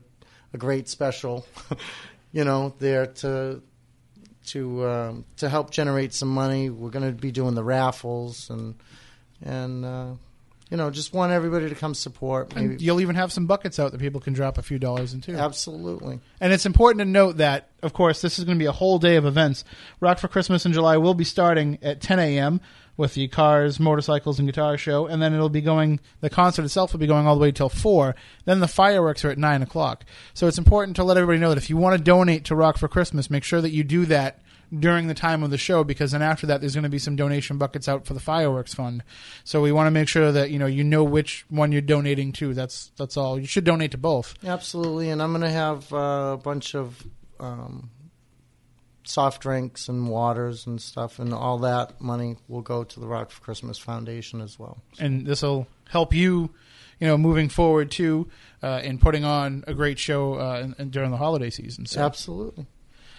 a great special. you know, there to to um, to help generate some money. We're going to be doing the raffles and and uh, you know just want everybody to come support. And you'll even have some buckets out that people can drop a few dollars into. absolutely. And it's important to note that, of course, this is going to be a whole day of events. Rock for Christmas in July will be starting at 10 a.m. with the cars, motorcycles, and guitar show, and then it'll be going. The concert itself will be going all the way till four. Then the fireworks are at nine o'clock. So it's important to let everybody know that if you want to donate to Rock for Christmas, make sure that you do that during the time of the show because then after that there's going to be some donation buckets out for the fireworks fund. So we want to make sure that you know you know which one you're donating to. That's that's all. You should donate to both. Absolutely, and I'm going to have uh, a bunch of um, soft drinks and waters and stuff, and all that money will go to the Rock for Christmas Foundation as well. and this will help you, you know, moving forward too, uh, in putting on a great show uh, in, in- during the holiday season. So, Absolutely.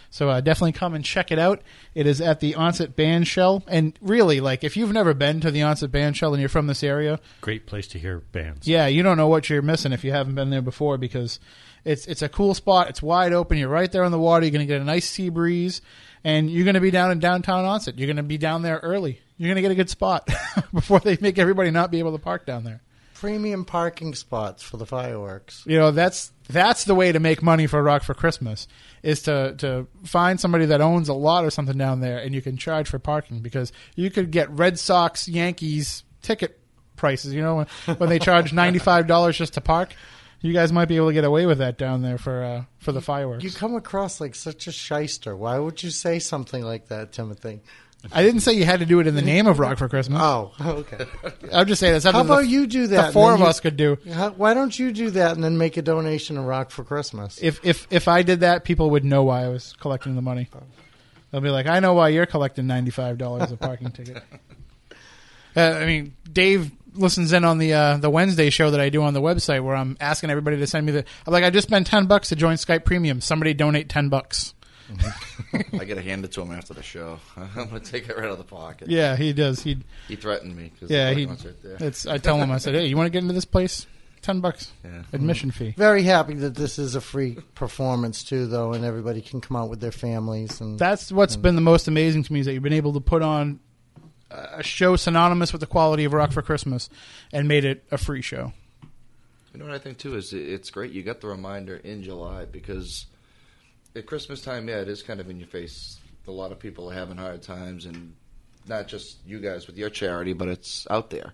so uh, definitely come and check it out. It is at the Onset Band Shell, and really, like, if you've never been to the Onset Band Shell and you're from this area, Great place to hear bands. yeah, you don't know what you're missing if you haven't been there before because it's it's a cool spot. It's wide open. You're right there on the water. You're going to get a nice sea breeze, and you're going to be down in downtown Onset. You're going to be down there early. You're going to get a good spot before they make everybody not be able to park down there. Premium parking spots for the fireworks. You know, that's that's the way to make money for Rock for Christmas is to to find somebody that owns a lot or something down there, and you can charge for parking because you could get Red Sox Yankees ticket prices. You know, when, when they charge ninety five dollars just to park, you guys might be able to get away with that down there for uh, for the fireworks. You come across like such a shyster. Why would you say something like that, Timothy? I didn't say you had to do it in the name of Rock for Christmas. Oh, okay. I'm just saying that's How about the, you do that? the four of you- us could do. How- Why don't you do that and then make a donation to Rock for Christmas? If if if I did that, people would know why I was collecting the money. They'll be like, "I know why you're collecting ninety five dollars a parking ticket." Uh, I mean, Dave listens in on the uh, the Wednesday show that I do on the website, where I'm asking everybody to send me the. I'm like, I just spent ten bucks to join Skype Premium. Somebody donate ten bucks. I gotta hand it to him after the show. I'm gonna take it right out of the pocket. Yeah, he does. He He threatened me because yeah the he. right there. It's. I tell him. I said, "Hey, you want to get into this place? Ten bucks Yeah. admission fee." Very happy that this is a free performance too, though, and everybody can come out with their families. And That's what's been the most amazing to me is that you've been able to put on a show synonymous with the quality of Rock for Christmas and made it a free show. You know what I think too is it's great you got the reminder in July because at Christmas time, yeah, it is kind of in your face. A lot of people are having hard times, and not just you guys with your charity, but it's out there.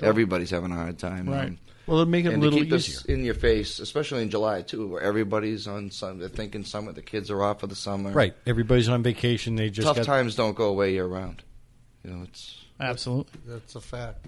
Everybody's having a hard time, Right. And, Well, it'll make it a little keep easier. this in your face, especially in July too, where everybody's on some. They're thinking summer. The kids are off for the summer. Right. Everybody's on vacation. They just Tough got times don't go away year round. You know, it's Absolutely. that's a fact.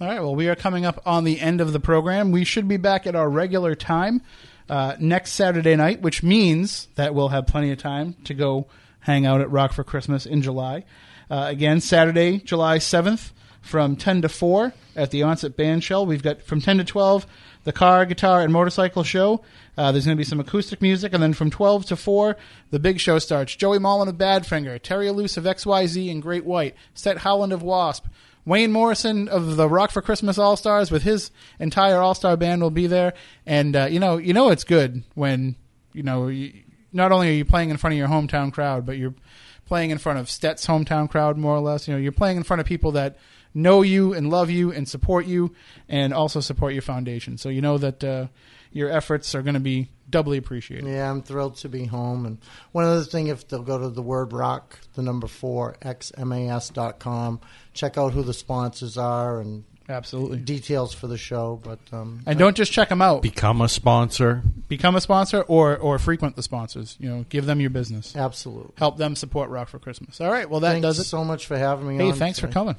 All right. Well, we are coming up on the end of the program. We should be back at our regular time uh, next Saturday night, which means that we'll have plenty of time to go hang out at Rock for Christmas in July. Uh, again, Saturday, July 7th from 10 to 4 at the Onset Bandshell, We've got from 10 to 12 the car, guitar, and motorcycle show. Uh, there's going to be some acoustic music, and then from 12 to 4, the big show starts. Joey Molland of Badfinger, Terry Ilous of XYZ and Great White, Stet Howland of Wasp, Wayne Morrison of the Rock for Christmas All Stars with his entire All Star band will be there, and uh, you know, you know, it's good when you know, you, not only are you playing in front of your hometown crowd, but you're playing in front of Stet's hometown crowd, more or less. You know, you're playing in front of people that know you and love you and support you, and also support your foundation. So you know that uh, your efforts are going to be doubly appreciated. Yeah, I'm thrilled to be home. And one other thing, if they'll go to the word rock, the number four, xmas dot com, check out who the sponsors are and Absolutely. details for the show. But um, And don't just check them out. become a sponsor. Become a sponsor or or frequent the sponsors. You know, give them your business. absolutely. Help them support Rock for Christmas. All right. Well, that Thanks does it. so much for having me Hey, on. thanks for coming,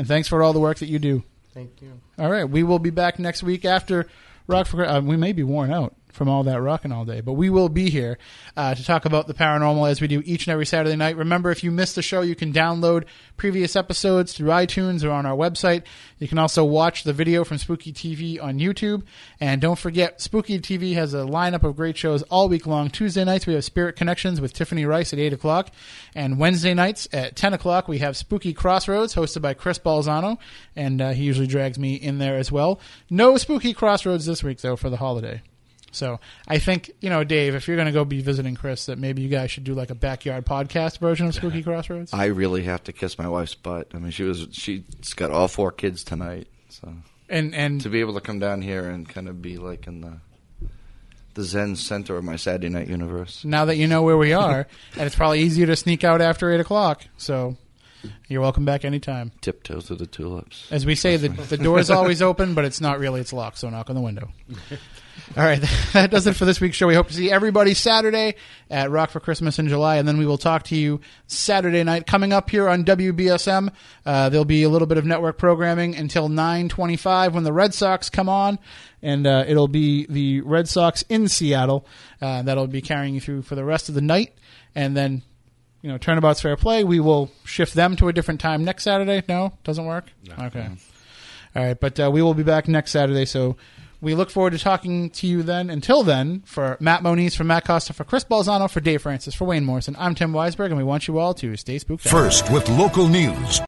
and thanks for all the work that you do. Thank you. All right, we will be back next week after Rock for. Uh, we may be worn out from all that rocking all day, but we will be here uh, to talk about the paranormal as we do each and every Saturday night. Remember, if you missed the show, you can download previous episodes through iTunes or on our website. You can also watch the video from Spooky TV on YouTube, and don't forget, Spooky TV has a lineup of great shows all week long. Tuesday nights we have Spirit Connections with Tiffany Rice at eight o'clock, and Wednesday nights at ten o'clock we have Spooky Crossroads hosted by Chris Balzano, and uh, he usually drags me in there as well. No Spooky Crossroads this week though for the holiday. So I think you know, Dave, if you're going to go be visiting Chris, that maybe you guys should do like a backyard podcast version of Spooky Crossroads. I really have to kiss my wife's butt. I mean, she was she's got all four kids tonight, so And and to be able to come down here and kind of be like in the the Zen center of my Saturday night universe. now that you know where we are, and it's probably easier to sneak out after eight o'clock. So you're welcome back anytime. Tiptoe through the tulips. As we say, the the door is always open, but it's not really. It's locked. So knock on the window. All right, that does it for this week's show. We hope to see everybody Saturday at Rock for Christmas in July, and then we will talk to you Saturday night. Coming up here on WBSM, uh, there'll be a little bit of network programming until 9:25 when the Red Sox come on, and uh, it'll be the Red Sox in Seattle uh, that'll be carrying you through for the rest of the night, and then. You know, turnabout's fair play. We will shift them to a different time next Saturday. No, doesn't work. Okay. All right, but uh, we will be back next Saturday. So we look forward to talking to you then. Until then, for Matt Moniz, for Matt Costa, for Chris Balzano, for Dave Francis, for Wayne Morrison, I'm Tim Weisberg, and we want you all to stay spooked. out. First with local news.